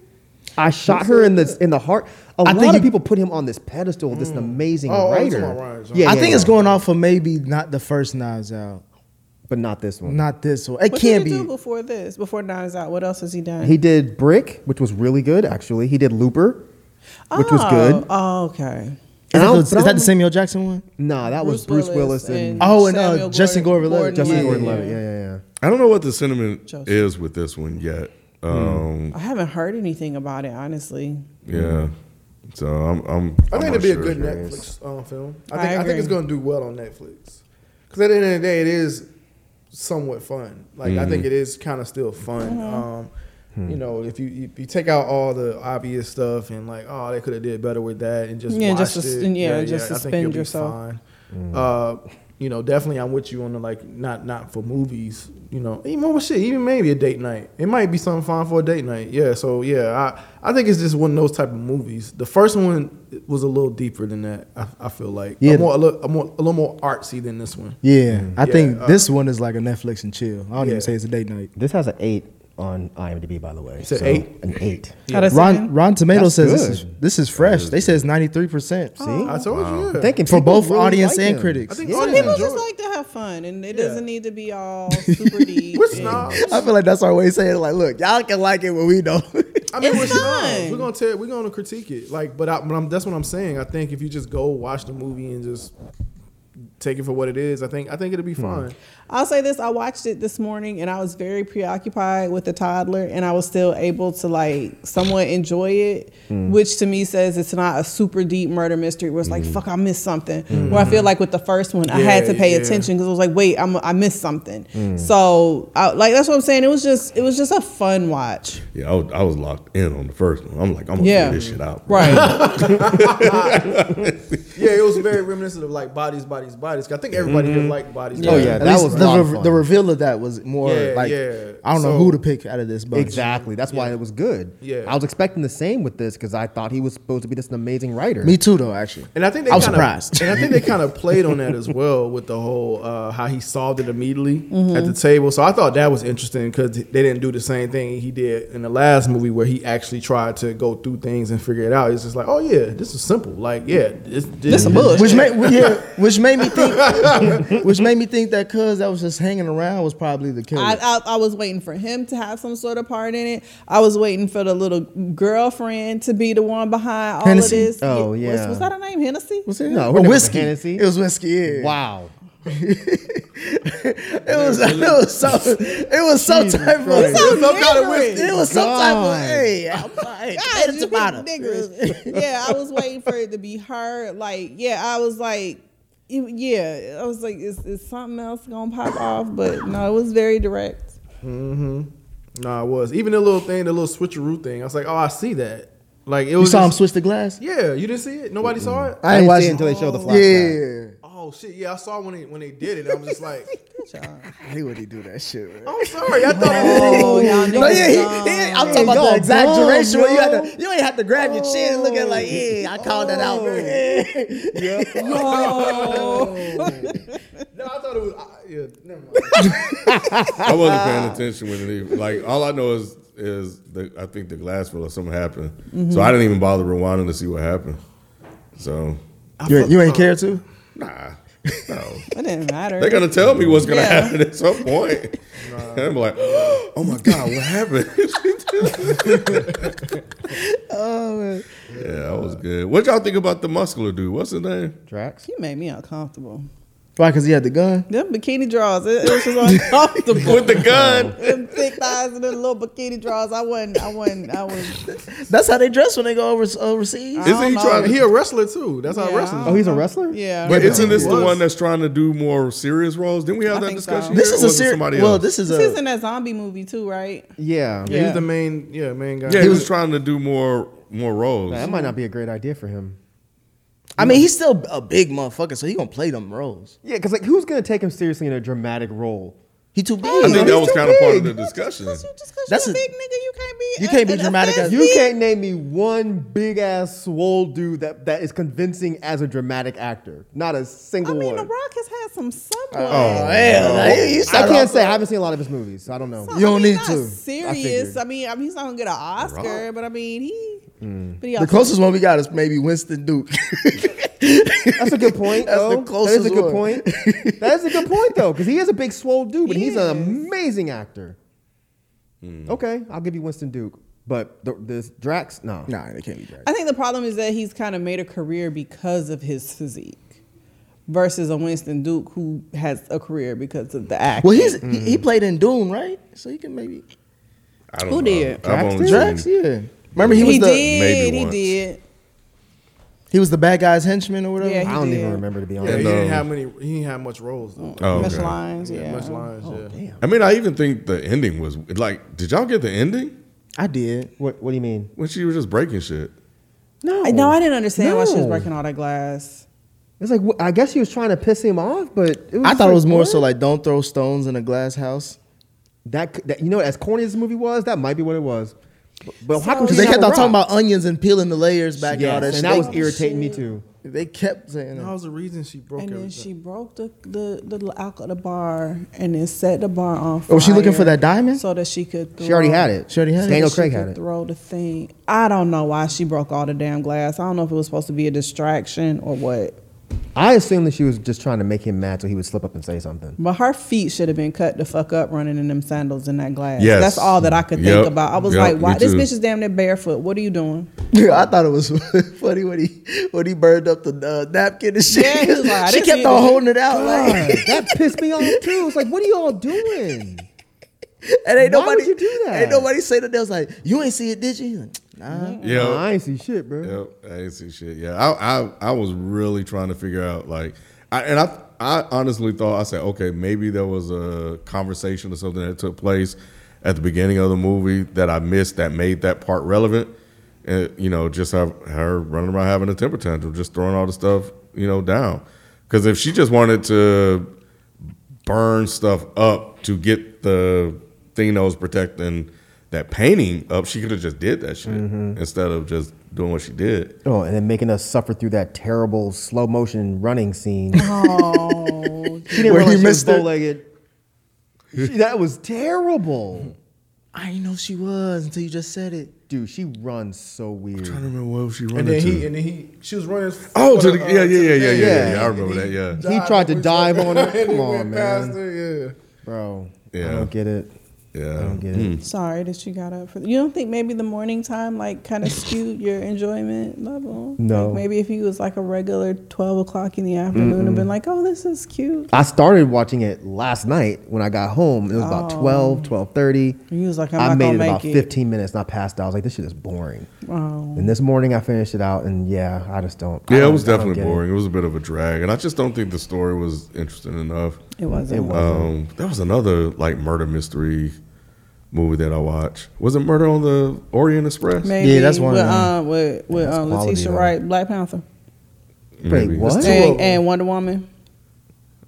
[SPEAKER 9] I shot her in the in the heart. A
[SPEAKER 6] I
[SPEAKER 9] lot
[SPEAKER 6] think
[SPEAKER 9] of
[SPEAKER 6] you-
[SPEAKER 9] people put him on this pedestal. This amazing
[SPEAKER 8] Oh, oh, you're
[SPEAKER 9] writer.
[SPEAKER 8] talking about Rian
[SPEAKER 9] yeah,
[SPEAKER 6] I think
[SPEAKER 9] yeah.
[SPEAKER 6] it's going off for maybe not the first Knives Out,
[SPEAKER 9] but not this one.
[SPEAKER 6] not this one. It
[SPEAKER 7] What
[SPEAKER 6] can't
[SPEAKER 7] did he
[SPEAKER 6] be.
[SPEAKER 7] do before this? Before Knives Out, what else has he done?
[SPEAKER 9] He did Brick, which was really good, actually. He did Looper, which was
[SPEAKER 7] Oh,
[SPEAKER 9] good.
[SPEAKER 7] Oh, okay.
[SPEAKER 6] Is, that,
[SPEAKER 9] was-
[SPEAKER 6] the, is that the Samuel Jackson one?
[SPEAKER 9] Nah, that was Bruce Willis, and,
[SPEAKER 6] Oh, and, uh,
[SPEAKER 7] Samuel
[SPEAKER 6] Justin Gordon-Levitt.
[SPEAKER 9] Justin
[SPEAKER 6] yeah,
[SPEAKER 9] Gordon-Levitt.
[SPEAKER 6] yeah.
[SPEAKER 9] Yeah, yeah, yeah.
[SPEAKER 1] I don't know what the sentiment
[SPEAKER 7] Joseph.
[SPEAKER 1] is with this one yet. Um,
[SPEAKER 7] I haven't heard anything about it, honestly.
[SPEAKER 1] Yeah. So I'm. I'm
[SPEAKER 8] I think it'd be a good Netflix um, film. I
[SPEAKER 7] I
[SPEAKER 8] think I, think it's going to do well on Netflix. Because at the end of the day, it is somewhat fun. Like I think it is kind of still fun. Um, You know, if you if you take out all the obvious stuff and like, oh, they could have did better with that, and just
[SPEAKER 7] Yeah,
[SPEAKER 8] watched
[SPEAKER 7] just sus-
[SPEAKER 8] it,
[SPEAKER 7] yeah, just
[SPEAKER 8] I think
[SPEAKER 7] suspend
[SPEAKER 8] you'll be
[SPEAKER 7] yourself.
[SPEAKER 8] fine. Uh, you know, definitely, I'm with you on the like, not not for movies. You know, even well, shit, even maybe a date night. It might be something fine for a date night. Yeah, so yeah, I I think it's just one of those type of movies. The first one was a little deeper than that. I, I feel like
[SPEAKER 6] Yeah.
[SPEAKER 8] a more a little, a more a little more artsy than this one.
[SPEAKER 6] Yeah, I
[SPEAKER 8] Yeah,
[SPEAKER 6] think
[SPEAKER 8] uh,
[SPEAKER 6] this one is like a Netflix and chill. I don't
[SPEAKER 8] Yeah.
[SPEAKER 6] even say it's a date night.
[SPEAKER 9] This has an eight on IMDb, by the way.
[SPEAKER 8] said eight?
[SPEAKER 9] An eight.
[SPEAKER 7] How does it
[SPEAKER 6] Ron? Ron Tomato
[SPEAKER 9] That's
[SPEAKER 6] says this is this is fresh. They says ninety three percent.
[SPEAKER 9] Oh, See,
[SPEAKER 8] I told you. Yeah.
[SPEAKER 9] thinking
[SPEAKER 6] For both
[SPEAKER 9] really
[SPEAKER 6] audience
[SPEAKER 9] like
[SPEAKER 6] and
[SPEAKER 9] him.
[SPEAKER 6] critics.
[SPEAKER 8] I think
[SPEAKER 9] Yeah.
[SPEAKER 7] Some people
[SPEAKER 8] enjoy
[SPEAKER 7] just like to have fun, and it
[SPEAKER 8] Yeah.
[SPEAKER 7] doesn't need to be all (laughs) super deep.
[SPEAKER 8] We're
[SPEAKER 7] and-
[SPEAKER 8] snobs.
[SPEAKER 6] I feel like that's our way of saying it. Like, look, y'all can like it when we don't. (laughs)
[SPEAKER 8] I mean,
[SPEAKER 7] It's
[SPEAKER 8] we're snobs. We're gonna tell, we're gonna critique it. Like, but, I, but I'm, that's what I'm saying. I think if you just go watch the movie and just take it for what it is, I think I think it'll be hmm. fine.
[SPEAKER 7] I'll say this: I watched it this morning, and I was very preoccupied with the toddler, and I was still able to like somewhat enjoy it, hmm. which to me says it's not a super deep murder mystery. Where it's like, hmm. fuck, I missed something. Where I feel like with the first one, I had to pay
[SPEAKER 8] yeah.
[SPEAKER 7] attention because I was like, wait, I'm, I missed something. So, I, like that's what I'm saying. It was just, it was just a fun watch.
[SPEAKER 1] Yeah, I was, I was locked in on the first one. I'm like, I'm gonna
[SPEAKER 7] Yeah.
[SPEAKER 1] figure this shit out.
[SPEAKER 7] Right. (laughs) (laughs)
[SPEAKER 8] Yeah, it was very reminiscent of like bodies, bodies, bodies. I think everybody here liked bodies.
[SPEAKER 9] Oh, yeah, that was
[SPEAKER 6] the,
[SPEAKER 9] lot of
[SPEAKER 6] rev-
[SPEAKER 9] fun.
[SPEAKER 6] the reveal of that was more
[SPEAKER 8] Yeah,
[SPEAKER 6] like
[SPEAKER 8] yeah.
[SPEAKER 6] I don't know who to pick out of this bunch.
[SPEAKER 9] Exactly. That's why it was good.
[SPEAKER 8] Yeah.
[SPEAKER 9] I was expecting the same with this because I thought he was supposed to be just an amazing writer.
[SPEAKER 6] Me too, though. Actually,
[SPEAKER 8] And I think they
[SPEAKER 6] I was
[SPEAKER 8] kinda,
[SPEAKER 6] surprised.
[SPEAKER 8] And I think they kind of (laughs) played on that as well with the whole uh, how he solved it immediately
[SPEAKER 7] Mm-hmm.
[SPEAKER 8] at the table. So I thought that was interesting because they didn't do the same thing he did in the last movie where he actually tried to go through things and figure it out. It's just like, oh yeah, this is simple. Like yeah, this, this,
[SPEAKER 7] some bullshit.
[SPEAKER 6] which made yeah, which made me think, (laughs) which made me think that cuz that was just hanging around was probably the killer.
[SPEAKER 7] I, I, I was waiting for him to have some sort of part in it. I was waiting for the little girlfriend to be the one behind all
[SPEAKER 6] Hennessy?
[SPEAKER 7] of this.
[SPEAKER 9] Oh,
[SPEAKER 7] Was-
[SPEAKER 9] yeah.
[SPEAKER 7] Was, that her name? Hennessy?
[SPEAKER 6] was it?
[SPEAKER 9] No,
[SPEAKER 6] Or
[SPEAKER 9] her name was
[SPEAKER 6] whiskey.
[SPEAKER 9] Hennessy.
[SPEAKER 6] It was whiskey. Yeah.
[SPEAKER 9] Wow. (laughs)
[SPEAKER 6] It was. It was so. It was some type of. It was some kind of whiskey. It was some type of. Hey, I'm sorry.
[SPEAKER 7] God, (laughs) oh,
[SPEAKER 6] Tomato,
[SPEAKER 7] you
[SPEAKER 6] tomato.
[SPEAKER 7] big niggers. yeah, I was waiting for it to be her. Like, yeah, I was like, you- yeah, I was like, is, is something else gonna pop off? But no, it was very direct. Mm-hmm.
[SPEAKER 8] No, it was even the little thing, the little switcheroo thing. I was like, oh, I see that. Like it
[SPEAKER 6] You
[SPEAKER 8] was.
[SPEAKER 6] saw him
[SPEAKER 8] just-
[SPEAKER 6] switch the glass.
[SPEAKER 8] Yeah, you didn't see it. Nobody saw it.
[SPEAKER 9] I didn't
[SPEAKER 6] watched
[SPEAKER 9] see it
[SPEAKER 6] it.
[SPEAKER 9] until they showed the flash.
[SPEAKER 6] Yeah.
[SPEAKER 8] Oh shit! Yeah, I saw when they when they did it. I was just like, (laughs)
[SPEAKER 6] I hate when he do that shit. Man.
[SPEAKER 8] I'm sorry. I thought
[SPEAKER 7] Oh, y'all
[SPEAKER 6] No,
[SPEAKER 7] niggas
[SPEAKER 6] yeah, he, he, I'm talking about
[SPEAKER 9] y'all
[SPEAKER 6] the exaggeration where you
[SPEAKER 9] dumb,
[SPEAKER 6] had to, you ain't have to grab your chin and look at it like, yeah, I called that out. Man. (laughs) (laughs)
[SPEAKER 8] No, I thought it was. I, yeah, never mind.
[SPEAKER 1] I wasn't paying attention when it like all I know is is the I think the glass fell or something happened.
[SPEAKER 6] Mm-hmm.
[SPEAKER 1] So I didn't even bother rewinding to see what happened. So
[SPEAKER 6] You, you ain't care to?
[SPEAKER 1] Nah. No.
[SPEAKER 7] It didn't matter.
[SPEAKER 1] They're gonna tell me what's gonna
[SPEAKER 7] Yeah.
[SPEAKER 1] happen at some point. And I'm like, oh my God, what happened? (laughs)
[SPEAKER 6] Oh man.
[SPEAKER 1] yeah, that was good. What y'all think about the muscular dude? What's his name?
[SPEAKER 9] Drax.
[SPEAKER 7] you made me uncomfortable.
[SPEAKER 6] Why? Because he had the gun.
[SPEAKER 7] Them bikini drawers, it, it was just uncomfortable.
[SPEAKER 1] With the gun. (laughs)
[SPEAKER 7] Them thick thighs and them little bikini drawers. I wasn't. I wasn't. I was.
[SPEAKER 6] That's how they dress when they go over overseas.
[SPEAKER 7] I
[SPEAKER 1] Isn't he
[SPEAKER 7] don't
[SPEAKER 1] trying
[SPEAKER 8] He a wrestler too. That's how wrestlers.
[SPEAKER 9] Oh, he's a wrestler.
[SPEAKER 7] Yeah.
[SPEAKER 1] But isn't this
[SPEAKER 8] he
[SPEAKER 1] the one that's trying to do more serious roles? Didn't we have
[SPEAKER 7] I
[SPEAKER 1] that
[SPEAKER 7] think so.
[SPEAKER 1] discussion?
[SPEAKER 6] This is
[SPEAKER 1] or
[SPEAKER 6] a
[SPEAKER 1] was it
[SPEAKER 6] serious. Well,
[SPEAKER 1] else?
[SPEAKER 6] this is a.
[SPEAKER 7] This is
[SPEAKER 6] a.
[SPEAKER 7] in that zombie movie too, right?
[SPEAKER 9] Yeah.
[SPEAKER 8] Yeah, he's the main. Yeah, main guy.
[SPEAKER 1] yeah, he was trying to do more more roles.
[SPEAKER 9] That might not be a great idea for him.
[SPEAKER 6] I mean, he's still a big motherfucker, so he gonna play them roles.
[SPEAKER 9] Yeah, because like, who's gonna take him seriously in a dramatic role?
[SPEAKER 6] He too big.
[SPEAKER 1] I think that was
[SPEAKER 9] too
[SPEAKER 1] kind of part of the discussion.
[SPEAKER 7] Just because
[SPEAKER 6] That's
[SPEAKER 7] you're a
[SPEAKER 6] a-
[SPEAKER 7] big nigga, you can't be.
[SPEAKER 6] you can't be dramatic as-
[SPEAKER 9] You can't name me one big ass swole dude that, that is convincing as a dramatic actor. Not a single I
[SPEAKER 7] mean,
[SPEAKER 9] one.
[SPEAKER 7] The Rock has had some somewhat.
[SPEAKER 6] Oh hell, he, he
[SPEAKER 9] I can't say I haven't seen a lot of his movies, so I don't know.
[SPEAKER 7] So,
[SPEAKER 6] You don't
[SPEAKER 7] mean,
[SPEAKER 6] need
[SPEAKER 7] not
[SPEAKER 6] to.
[SPEAKER 7] Serious.
[SPEAKER 9] figured.
[SPEAKER 7] I, mean, I mean, he's not gonna get an Oscar, but I mean, he. Mm. But he
[SPEAKER 6] The closest one we got is maybe Winston Duke. (laughs)
[SPEAKER 9] That's a good point.
[SPEAKER 6] That's the
[SPEAKER 9] though. That is a good
[SPEAKER 6] one.
[SPEAKER 9] point. (laughs) that is a good point though, because he is a big swole dude, but
[SPEAKER 7] He
[SPEAKER 9] he's an amazing actor. Hmm. Okay, I'll give you Winston Duke, but the, this Drax, no.
[SPEAKER 6] nah, they can't be Drax.
[SPEAKER 7] I think the problem is that he's kind of made a career because of his physique, versus a Winston Duke who has a career because of the act.
[SPEAKER 6] Well, he's he, he hmm. played in Doom, right? So he can maybe
[SPEAKER 1] I don't
[SPEAKER 7] Who
[SPEAKER 1] know.
[SPEAKER 7] did?
[SPEAKER 9] Drax?
[SPEAKER 6] Drax. Yeah, remember he
[SPEAKER 7] he,
[SPEAKER 6] was the
[SPEAKER 7] did.
[SPEAKER 1] maybe
[SPEAKER 7] He
[SPEAKER 1] once.
[SPEAKER 7] did.
[SPEAKER 6] He was the bad guy's henchman or whatever.
[SPEAKER 7] Yeah,
[SPEAKER 9] I don't
[SPEAKER 7] did.
[SPEAKER 9] even remember to be
[SPEAKER 8] Yeah,
[SPEAKER 9] honest.
[SPEAKER 8] he
[SPEAKER 1] And,
[SPEAKER 8] didn't have many. He didn't have much roles though.
[SPEAKER 1] Oh,
[SPEAKER 7] Much
[SPEAKER 1] okay.
[SPEAKER 7] lines. Yeah.
[SPEAKER 8] Yeah, much lines.
[SPEAKER 9] Oh,
[SPEAKER 8] yeah.
[SPEAKER 9] damn.
[SPEAKER 1] I mean, I even think the ending was like. Did y'all get the ending?
[SPEAKER 6] I did.
[SPEAKER 9] What What do you mean?
[SPEAKER 1] when she was just breaking shit.
[SPEAKER 9] No,
[SPEAKER 7] I know I didn't understand why she was
[SPEAKER 9] No.
[SPEAKER 7] breaking all that glass.
[SPEAKER 9] It's like wh- I guess he was trying to piss him off, but it was
[SPEAKER 6] I
[SPEAKER 9] just
[SPEAKER 6] thought
[SPEAKER 9] like,
[SPEAKER 6] it was more
[SPEAKER 9] what?
[SPEAKER 6] so like don't throw stones in a glass house.
[SPEAKER 9] that, c- that. You know, as corny as this movie was, that might be what it was. But, but how come
[SPEAKER 6] Because they kept on talking about onions and peeling the layers back and all that
[SPEAKER 9] and
[SPEAKER 6] shit.
[SPEAKER 9] that was
[SPEAKER 6] They-
[SPEAKER 9] irritating me too.
[SPEAKER 6] They kept saying
[SPEAKER 8] That
[SPEAKER 6] that.
[SPEAKER 8] was the reason she broke
[SPEAKER 7] And then
[SPEAKER 8] everything.
[SPEAKER 7] she broke the the, the alcohol the bar and then set the bar on fire.
[SPEAKER 6] Oh, was she looking for that diamond?
[SPEAKER 7] so that she could. Throw,
[SPEAKER 9] She already had it.
[SPEAKER 6] She already had it?
[SPEAKER 9] Daniel
[SPEAKER 7] she
[SPEAKER 9] Craig
[SPEAKER 7] could
[SPEAKER 9] had it.
[SPEAKER 7] Throw the thing. I don't know why she broke all the damn glass. I don't know if it was supposed to be a distraction or what.
[SPEAKER 9] I assumed that she was just trying to make him mad so he would slip up and say something.
[SPEAKER 7] But her feet should have been cut the fuck up running in them sandals in that glass.
[SPEAKER 1] Yes.
[SPEAKER 7] That's all that I could
[SPEAKER 1] Yep.
[SPEAKER 7] think about. I was
[SPEAKER 1] Yep,
[SPEAKER 7] like, why? This
[SPEAKER 1] too.
[SPEAKER 7] bitch is damn near barefoot. What are you doing?
[SPEAKER 6] Yeah, I thought it was (laughs) funny when he when he burned up the uh, napkin and shit.
[SPEAKER 7] Yeah, he like, (laughs)
[SPEAKER 6] she kept on holding it out.
[SPEAKER 9] God,
[SPEAKER 6] Like, (laughs)
[SPEAKER 9] that pissed me off too. It's like, what are y'all doing?
[SPEAKER 6] and ain't
[SPEAKER 9] Why
[SPEAKER 6] nobody
[SPEAKER 9] would you do that?
[SPEAKER 6] Ain't nobody say that. They was like, you ain't see it, did you? Like, nah.
[SPEAKER 1] Yeah,
[SPEAKER 9] Nah, I ain't see shit, bro.
[SPEAKER 1] Yep, I didn't see shit. Yeah, I, I I was really trying to figure out like, I, and I I honestly thought I said okay maybe there was a conversation or something that took place at the beginning of the movie that I missed that made that part relevant. And you know, just have her running around having a temper tantrum, just throwing all the stuff you know down. Because if she just wanted to burn stuff up to get the thing that was protecting that painting up, she could have just did that shit instead of just doing what she did.
[SPEAKER 9] Oh, and then making us suffer through that terrible slow motion running scene.
[SPEAKER 7] Oh, (laughs)
[SPEAKER 9] She didn't
[SPEAKER 6] Where
[SPEAKER 9] realize
[SPEAKER 6] he missed her?
[SPEAKER 9] bow legged. That was terrible.
[SPEAKER 6] I didn't know she was until you just said it.
[SPEAKER 9] Dude, she runs so weird.
[SPEAKER 1] I don't remember what she running
[SPEAKER 8] and then
[SPEAKER 1] to.
[SPEAKER 8] he and then he she was running.
[SPEAKER 1] oh, to
[SPEAKER 8] for
[SPEAKER 1] the,
[SPEAKER 8] uh,
[SPEAKER 1] yeah, yeah, yeah, yeah, yeah,
[SPEAKER 9] yeah.
[SPEAKER 1] yeah, I remember that. Yeah,
[SPEAKER 9] He tried to dive on (laughs) her. Come on, man.
[SPEAKER 8] her, yeah.
[SPEAKER 9] Bro, I don't get it.
[SPEAKER 1] Yeah.
[SPEAKER 9] I don't get
[SPEAKER 1] Mm.
[SPEAKER 9] it.
[SPEAKER 7] sorry that you got up for. You don't think maybe the morning time like kind of (laughs) skewed your enjoyment level?
[SPEAKER 9] No.
[SPEAKER 7] Like maybe if he was like a regular twelve o'clock in the afternoon, and been like, oh, this is cute.
[SPEAKER 9] I started watching it last night when I got home. It was about
[SPEAKER 7] Oh.
[SPEAKER 9] 12, 12.30.
[SPEAKER 7] He was like, I'm
[SPEAKER 9] I
[SPEAKER 7] not
[SPEAKER 9] made
[SPEAKER 7] gonna
[SPEAKER 9] it
[SPEAKER 7] make
[SPEAKER 9] about
[SPEAKER 7] it.
[SPEAKER 9] 15 minutes and I passed out. I was like, this shit is boring.
[SPEAKER 7] Oh.
[SPEAKER 9] And this morning I finished it out and yeah, I just don't.
[SPEAKER 1] Yeah, it
[SPEAKER 9] don't-
[SPEAKER 1] was definitely
[SPEAKER 9] get it.
[SPEAKER 1] boring. It. was a bit of a drag, and I just don't think the story was interesting enough.
[SPEAKER 7] It wasn't.
[SPEAKER 9] It wasn't.
[SPEAKER 1] Um, there was another like murder mystery movie that I watched. Was it Murder on the Orient Express?
[SPEAKER 7] Maybe
[SPEAKER 6] Yeah, that's one
[SPEAKER 7] with
[SPEAKER 6] of them.
[SPEAKER 7] um with with
[SPEAKER 9] That's
[SPEAKER 7] um,
[SPEAKER 9] quality,
[SPEAKER 7] Letitia
[SPEAKER 9] though.
[SPEAKER 7] Wright, Black Panther,
[SPEAKER 9] Wait, what?
[SPEAKER 7] and, and Wonder Woman.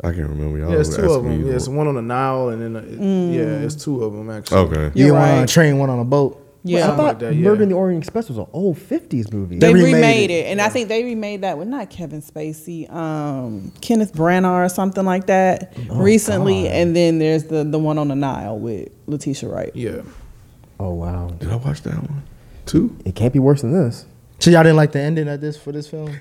[SPEAKER 1] I can't remember. Y'all
[SPEAKER 8] Yeah, it's two of them. Yeah, it's one on the Nile, and then uh, it-
[SPEAKER 7] Mm.
[SPEAKER 8] yeah, it's two of them actually.
[SPEAKER 1] Okay.
[SPEAKER 7] You're
[SPEAKER 6] you want
[SPEAKER 7] right.
[SPEAKER 6] on a train, one on a boat.
[SPEAKER 7] Yeah,
[SPEAKER 9] I thought
[SPEAKER 8] like that, yeah.
[SPEAKER 9] Murder in the Orient Express was an old 50s movie.
[SPEAKER 7] they
[SPEAKER 6] They
[SPEAKER 7] remade,
[SPEAKER 6] remade
[SPEAKER 7] it, and I think they remade that with not Kevin Spacey, um, Kenneth Branagh or something like that recently. And then there's the the one on the Nile with Letitia Wright.
[SPEAKER 8] Yeah.
[SPEAKER 9] oh, wow.
[SPEAKER 1] Did I watch that one? Two?
[SPEAKER 9] It can't be worse than this.
[SPEAKER 6] So y'all didn't like the ending of this for this film?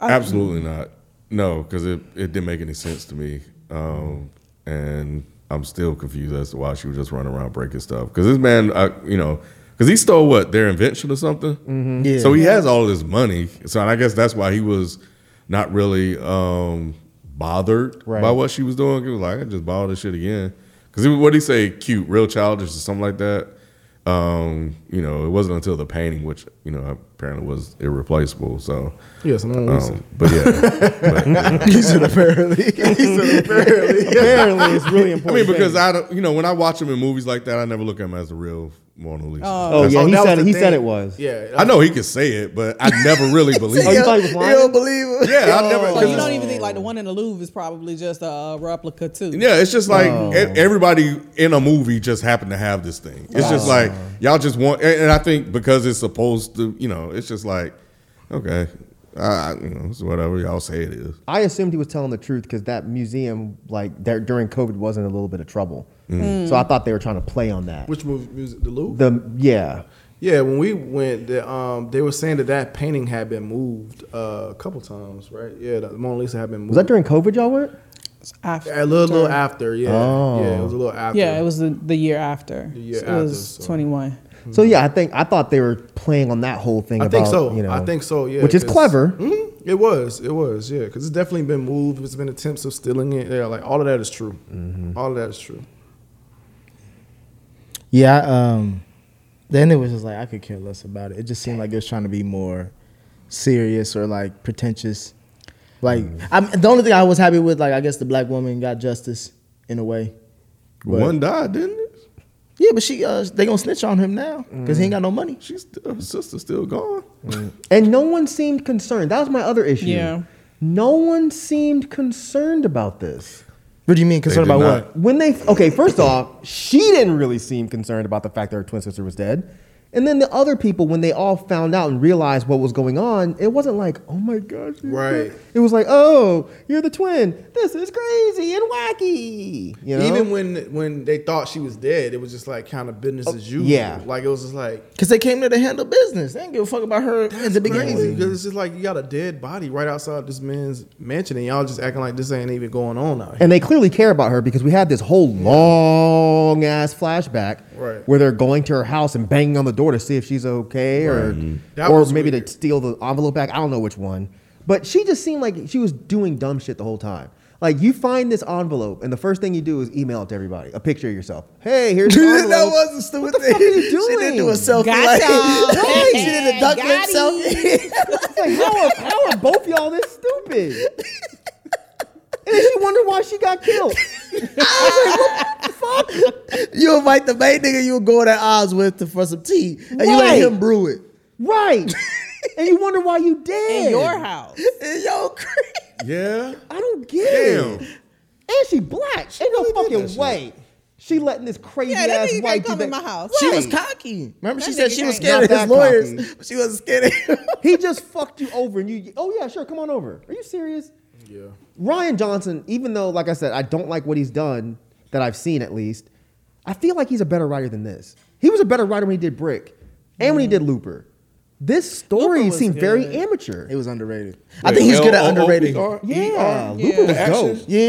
[SPEAKER 1] Absolutely not. No, because it, it didn't make any sense to me. Um, and I'm still confused as to why she was just running around breaking stuff. Because this man, I, you know, because he stole what their invention or something.
[SPEAKER 6] Yeah.
[SPEAKER 1] So he has all this money. So I guess that's why he was not really um, bothered
[SPEAKER 9] Right.
[SPEAKER 1] by what she was doing. He was like, I just borrow this shit again. Because what did he say? Cute, real childish, or something like that. Um, you know, it wasn't until the painting, which you know apparently was irreplaceable. So,
[SPEAKER 8] Yes, I'm
[SPEAKER 1] um, but yeah, (laughs) but, (laughs)
[SPEAKER 6] he said apparently. (laughs)
[SPEAKER 9] Apparently, apparently it's really important.
[SPEAKER 1] I mean, because I don't, you know, when I watch him in movies like that, I never look at him as a real Mona Lisa.
[SPEAKER 9] Oh,
[SPEAKER 1] That's-
[SPEAKER 9] yeah, he said it. He
[SPEAKER 8] thing.
[SPEAKER 9] said it was.
[SPEAKER 8] Yeah.
[SPEAKER 1] I know he can say it, but I never really believe
[SPEAKER 9] Oh, you
[SPEAKER 1] it.
[SPEAKER 9] thought he was
[SPEAKER 6] You don't believe it?
[SPEAKER 1] Yeah, I never.
[SPEAKER 7] So
[SPEAKER 1] 'cause
[SPEAKER 7] you don't even think like the one in the Louvre is probably just a replica too.
[SPEAKER 1] Yeah, it's just like
[SPEAKER 9] Oh.
[SPEAKER 1] e- everybody in a movie just happened to have this thing. It's just like y'all just want, and, and I think because it's supposed to, you know, it's just like, okay, I, I- you know, it's whatever y'all say it is.
[SPEAKER 9] I assumed he was telling the truth because that museum, like there, during COVID, was in a little bit of trouble. So I thought they were trying to play on that.
[SPEAKER 8] Which movie? Music? The Louvre.
[SPEAKER 9] the yeah,
[SPEAKER 8] Yeah, when we went, the, um, they were saying that that painting had been moved uh, a couple times, right? Yeah, the Mona Lisa had been moved.
[SPEAKER 9] was that during COVID? Y'all went?
[SPEAKER 7] After.
[SPEAKER 8] a little, little after? Yeah,
[SPEAKER 9] Oh.
[SPEAKER 8] yeah, it was a little after.
[SPEAKER 7] Yeah, it was the, the year after.
[SPEAKER 8] The year
[SPEAKER 7] So it
[SPEAKER 8] after,
[SPEAKER 7] was
[SPEAKER 8] so.
[SPEAKER 7] 21.
[SPEAKER 9] So yeah, I think I thought they were playing on that whole thing.
[SPEAKER 8] I
[SPEAKER 9] about,
[SPEAKER 8] think so.
[SPEAKER 9] You know,
[SPEAKER 8] I think so. Yeah,
[SPEAKER 9] which is clever.
[SPEAKER 8] Mhm. It was. It was. Yeah, because it's definitely been moved. It's been attempts of stealing it. Yeah, like all of that is true.
[SPEAKER 9] Mm-hmm.
[SPEAKER 8] All of that is true.
[SPEAKER 6] Yeah, um, then it was just like I could care less about it. It just seemed like it was trying to be more serious or like pretentious. Like I'm, the only thing I was happy with, like I guess the black woman got justice in a way. But-
[SPEAKER 1] One died, didn't it?
[SPEAKER 6] Yeah, but she uh they gonna snitch on him now because he ain't got no money.
[SPEAKER 1] She's still, her sister's still gone.
[SPEAKER 9] And no one seemed concerned. That was my other issue.
[SPEAKER 7] Yeah.
[SPEAKER 9] No one seemed concerned about this.
[SPEAKER 6] What do you mean concerned
[SPEAKER 1] did
[SPEAKER 6] about
[SPEAKER 1] not.
[SPEAKER 6] what?
[SPEAKER 9] When they okay, first off, she didn't really seem concerned about the fact that her twin sister was dead. And then the other people, when they all found out and realized what was going on, it wasn't like, oh my gosh.
[SPEAKER 8] Right.
[SPEAKER 9] It was like, oh, you're the twin. This is crazy and wacky. You know?
[SPEAKER 8] Even when when they thought she was dead, it was just like kind of business oh, as usual.
[SPEAKER 9] yeah.
[SPEAKER 8] like it was just like
[SPEAKER 6] Because they came there to handle business. They didn't give a fuck about her in the beginning.
[SPEAKER 8] crazy because it's just like you got a dead body right outside this man's mansion, and y'all just acting like this ain't even going on out here.
[SPEAKER 9] And they clearly care about her because we had this whole long ass flashback
[SPEAKER 8] Right.
[SPEAKER 9] where they're going to her house and banging on the door to see if she's okay or
[SPEAKER 8] That
[SPEAKER 9] or
[SPEAKER 8] was
[SPEAKER 9] maybe
[SPEAKER 8] weird.
[SPEAKER 9] to steal the envelope back. I don't know which one. But she just seemed like she was doing dumb shit the whole time. Like you find this envelope and the first thing you do is email it to everybody. A picture of yourself. Hey, here's (laughs) the envelope.
[SPEAKER 6] that was a stupid
[SPEAKER 9] What the
[SPEAKER 6] thing.
[SPEAKER 9] fuck are you
[SPEAKER 6] She didn't do a
[SPEAKER 9] doing?
[SPEAKER 6] selfie.
[SPEAKER 7] Got
[SPEAKER 6] like,
[SPEAKER 7] y'all.
[SPEAKER 6] Right, (laughs) she did a duck lip selfie.
[SPEAKER 9] It's (laughs) like, how, are, how are both y'all this stupid? And then she wondered why she got killed.
[SPEAKER 6] You invite the main nigga you were going at odds with to, for some tea, and you let him brew it.
[SPEAKER 9] Right. and you wonder why you dead.
[SPEAKER 7] In your house.
[SPEAKER 6] And yo, crazy.
[SPEAKER 1] Yeah.
[SPEAKER 9] I don't get
[SPEAKER 1] Damn.
[SPEAKER 9] it. And she black. Ain't no
[SPEAKER 1] really did
[SPEAKER 9] fucking
[SPEAKER 1] shit.
[SPEAKER 9] way. She letting this crazy
[SPEAKER 7] Yeah,
[SPEAKER 9] ass white
[SPEAKER 7] can't come
[SPEAKER 9] do
[SPEAKER 7] in my house.
[SPEAKER 6] She was cocky. Remember, she said she was scared of his lawyers,
[SPEAKER 9] cocky.
[SPEAKER 6] but she wasn't scared of him.
[SPEAKER 9] He just fucked you over, and you. Oh yeah, sure, come on over. Are you serious?
[SPEAKER 8] Yeah.
[SPEAKER 9] Rian Johnson, even though, like I said, I don't like what he's done that I've seen at least. I feel like he's a better writer than this. He was a better writer when he did Brick, and when he did Looper. This story
[SPEAKER 7] Looper was
[SPEAKER 9] seemed very amateur.
[SPEAKER 6] It was underrated. I think he's good at underrating.
[SPEAKER 1] L-O-O-P-R?
[SPEAKER 9] yeah,
[SPEAKER 1] E-R?
[SPEAKER 9] Looper was
[SPEAKER 1] The
[SPEAKER 9] dope.
[SPEAKER 6] Yeah.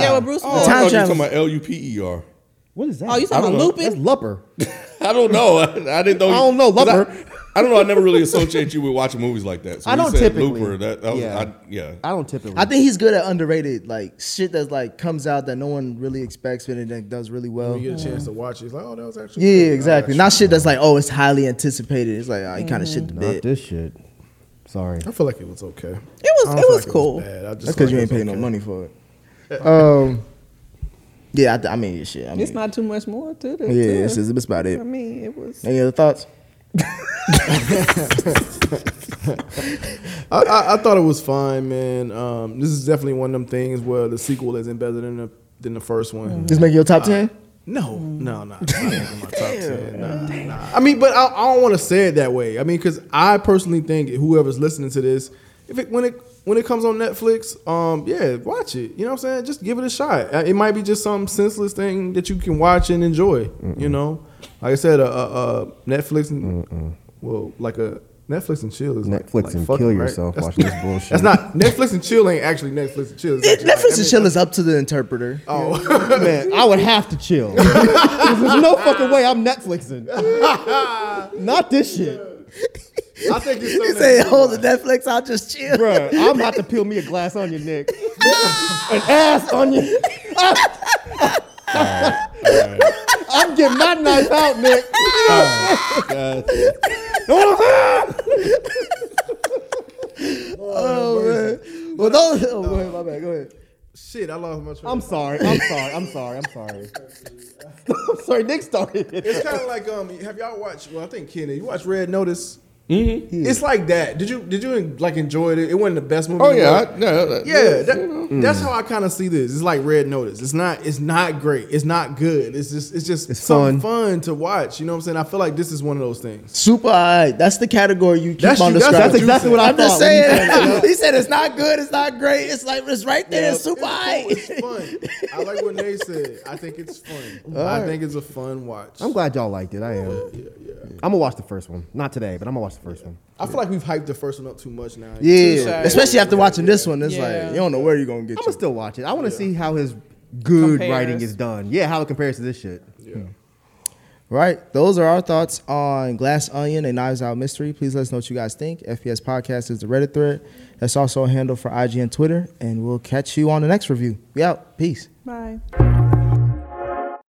[SPEAKER 7] Yeah, with Bruce
[SPEAKER 1] Oh, I
[SPEAKER 7] Willis.
[SPEAKER 6] Time
[SPEAKER 1] thought you were
[SPEAKER 6] travel.
[SPEAKER 1] talking about L-U-P-E-R.
[SPEAKER 9] What is that?
[SPEAKER 7] Oh, you talking about
[SPEAKER 1] know.
[SPEAKER 7] looping?
[SPEAKER 9] That's Lupper. (laughs)
[SPEAKER 1] I don't know. I, I didn't know.
[SPEAKER 9] I don't know, (laughs)
[SPEAKER 1] 'cause I- don't know. I never really associate you with watching movies like that. So
[SPEAKER 9] I don't
[SPEAKER 1] said
[SPEAKER 9] typically.
[SPEAKER 1] Looper. That, that was,
[SPEAKER 9] Yeah.
[SPEAKER 1] I, yeah.
[SPEAKER 9] I don't typically.
[SPEAKER 6] I think he's good at underrated, like shit that like comes out that no one really expects and it does really well.
[SPEAKER 8] When you get a chance to mm-hmm. watch it, it's like, oh, that was actually
[SPEAKER 6] Yeah,
[SPEAKER 8] good.
[SPEAKER 6] exactly. Not shit that's like, oh, it's highly anticipated. It's like, oh, he kind of shit the mm-hmm.
[SPEAKER 9] not
[SPEAKER 6] bit.
[SPEAKER 9] this shit. Sorry.
[SPEAKER 8] I feel like it was okay.
[SPEAKER 7] It was it was
[SPEAKER 8] like it
[SPEAKER 7] cool.
[SPEAKER 8] bad. I just
[SPEAKER 6] That's because you ain't
[SPEAKER 8] it was
[SPEAKER 6] paying no money for it. (laughs) Um, yeah, I, th- I mean, shit. I mean,
[SPEAKER 7] It's not too much more to it.
[SPEAKER 6] yeah, it's, it's that's about it.
[SPEAKER 7] I mean, it was.
[SPEAKER 6] Any other thoughts?
[SPEAKER 8] I, I, I thought it was fine, man. Um, this is definitely one of them things where the sequel isn't better than the than the first one.
[SPEAKER 6] Just make your top ten.
[SPEAKER 8] No, no, no. It's not my top (laughs) 10. Nah, nah. I mean, but I, I don't want to say it that way. I mean, because I personally think whoever's listening to this, if it when it when it comes on Netflix, um, yeah, watch it. You know what I'm saying? Just give it a shot. Uh, It might be just some senseless thing that you can watch and enjoy. You know, like I said, a, a, a Netflix and well, like a Netflix and chill is
[SPEAKER 9] Netflix
[SPEAKER 8] like
[SPEAKER 9] and
[SPEAKER 8] fucking,
[SPEAKER 9] kill yourself
[SPEAKER 8] That's-
[SPEAKER 9] watching this (laughs) bullshit.
[SPEAKER 8] That's not Netflix and chill. Ain't actually Netflix and chill. It's actually like-
[SPEAKER 6] Netflix
[SPEAKER 8] I
[SPEAKER 6] and
[SPEAKER 8] mean,
[SPEAKER 6] chill is up to the interpreter.
[SPEAKER 8] Oh, (laughs)
[SPEAKER 9] Man, I would have to chill. (laughs) There's no fucking way I'm Netflixing. Not this shit.
[SPEAKER 8] I think it's
[SPEAKER 6] You
[SPEAKER 8] something
[SPEAKER 6] say,
[SPEAKER 8] that-
[SPEAKER 6] hold the Netflix, I'll just chill.
[SPEAKER 9] Bruh, I'm about to peel me a glass onion, Nick. (laughs) An ass onion. (laughs) (laughs) I'm getting my knife out, Nick.
[SPEAKER 6] Oh, man. Well, those. Oh, go ahead, my bad. Go ahead.
[SPEAKER 8] Shit, I lost my train.
[SPEAKER 9] I'm sorry. I'm sorry. I'm sorry. I'm sorry. I'm sorry. Nick started.
[SPEAKER 8] It's kind of like um. Have y'all watched? Well, I think Kenny, you watched Red Notice. Mm-hmm. It's like that. Did you did you like enjoy it? It wasn't the best movie.
[SPEAKER 1] Oh yeah,
[SPEAKER 8] world.
[SPEAKER 1] I, yeah, that-
[SPEAKER 8] yeah. that-
[SPEAKER 1] you know.
[SPEAKER 8] That's how I kind of see this. It's like Red Notice. It's not. It's not great. It's not good. It's just. It's just.
[SPEAKER 9] It's
[SPEAKER 8] something
[SPEAKER 9] fun.
[SPEAKER 8] fun to watch. You know what I'm saying? I feel like this is one of those things.
[SPEAKER 6] Super alright. That's the category you keep
[SPEAKER 8] That's
[SPEAKER 6] on
[SPEAKER 8] you- that's-
[SPEAKER 6] describing.
[SPEAKER 9] That's exactly what I
[SPEAKER 6] I'm just
[SPEAKER 9] thought when you said
[SPEAKER 6] saying. (laughs) he said it's not good. It's not great. It's like it's right there. It's super
[SPEAKER 8] It's cool, It's fun. I like what Nate said. I think it's fun. I think it's a fun watch.
[SPEAKER 9] I'm glad y'all liked it. I am. Yeah. I'm gonna watch the first one. Not today, but I'm gonna watch the first one.
[SPEAKER 8] I feel like we've hyped the first one up too much now.
[SPEAKER 6] Yeah,
[SPEAKER 7] shy.
[SPEAKER 6] especially after watching this one, it's
[SPEAKER 7] Yeah.
[SPEAKER 6] like you don't know where you're gonna get.
[SPEAKER 9] I'm gonna still watch it. I want to see how his good
[SPEAKER 7] Compares.
[SPEAKER 9] writing is done. Yeah, how it compares to this shit. Yeah. Hmm.
[SPEAKER 6] Right. Those are our thoughts on Glass Onion and Knives Out Mystery. Please let us know what you guys think. FPS Podcast is the Reddit thread. That's also a handle for IG and Twitter. And we'll catch you on the next review. We out. Peace.
[SPEAKER 7] Bye.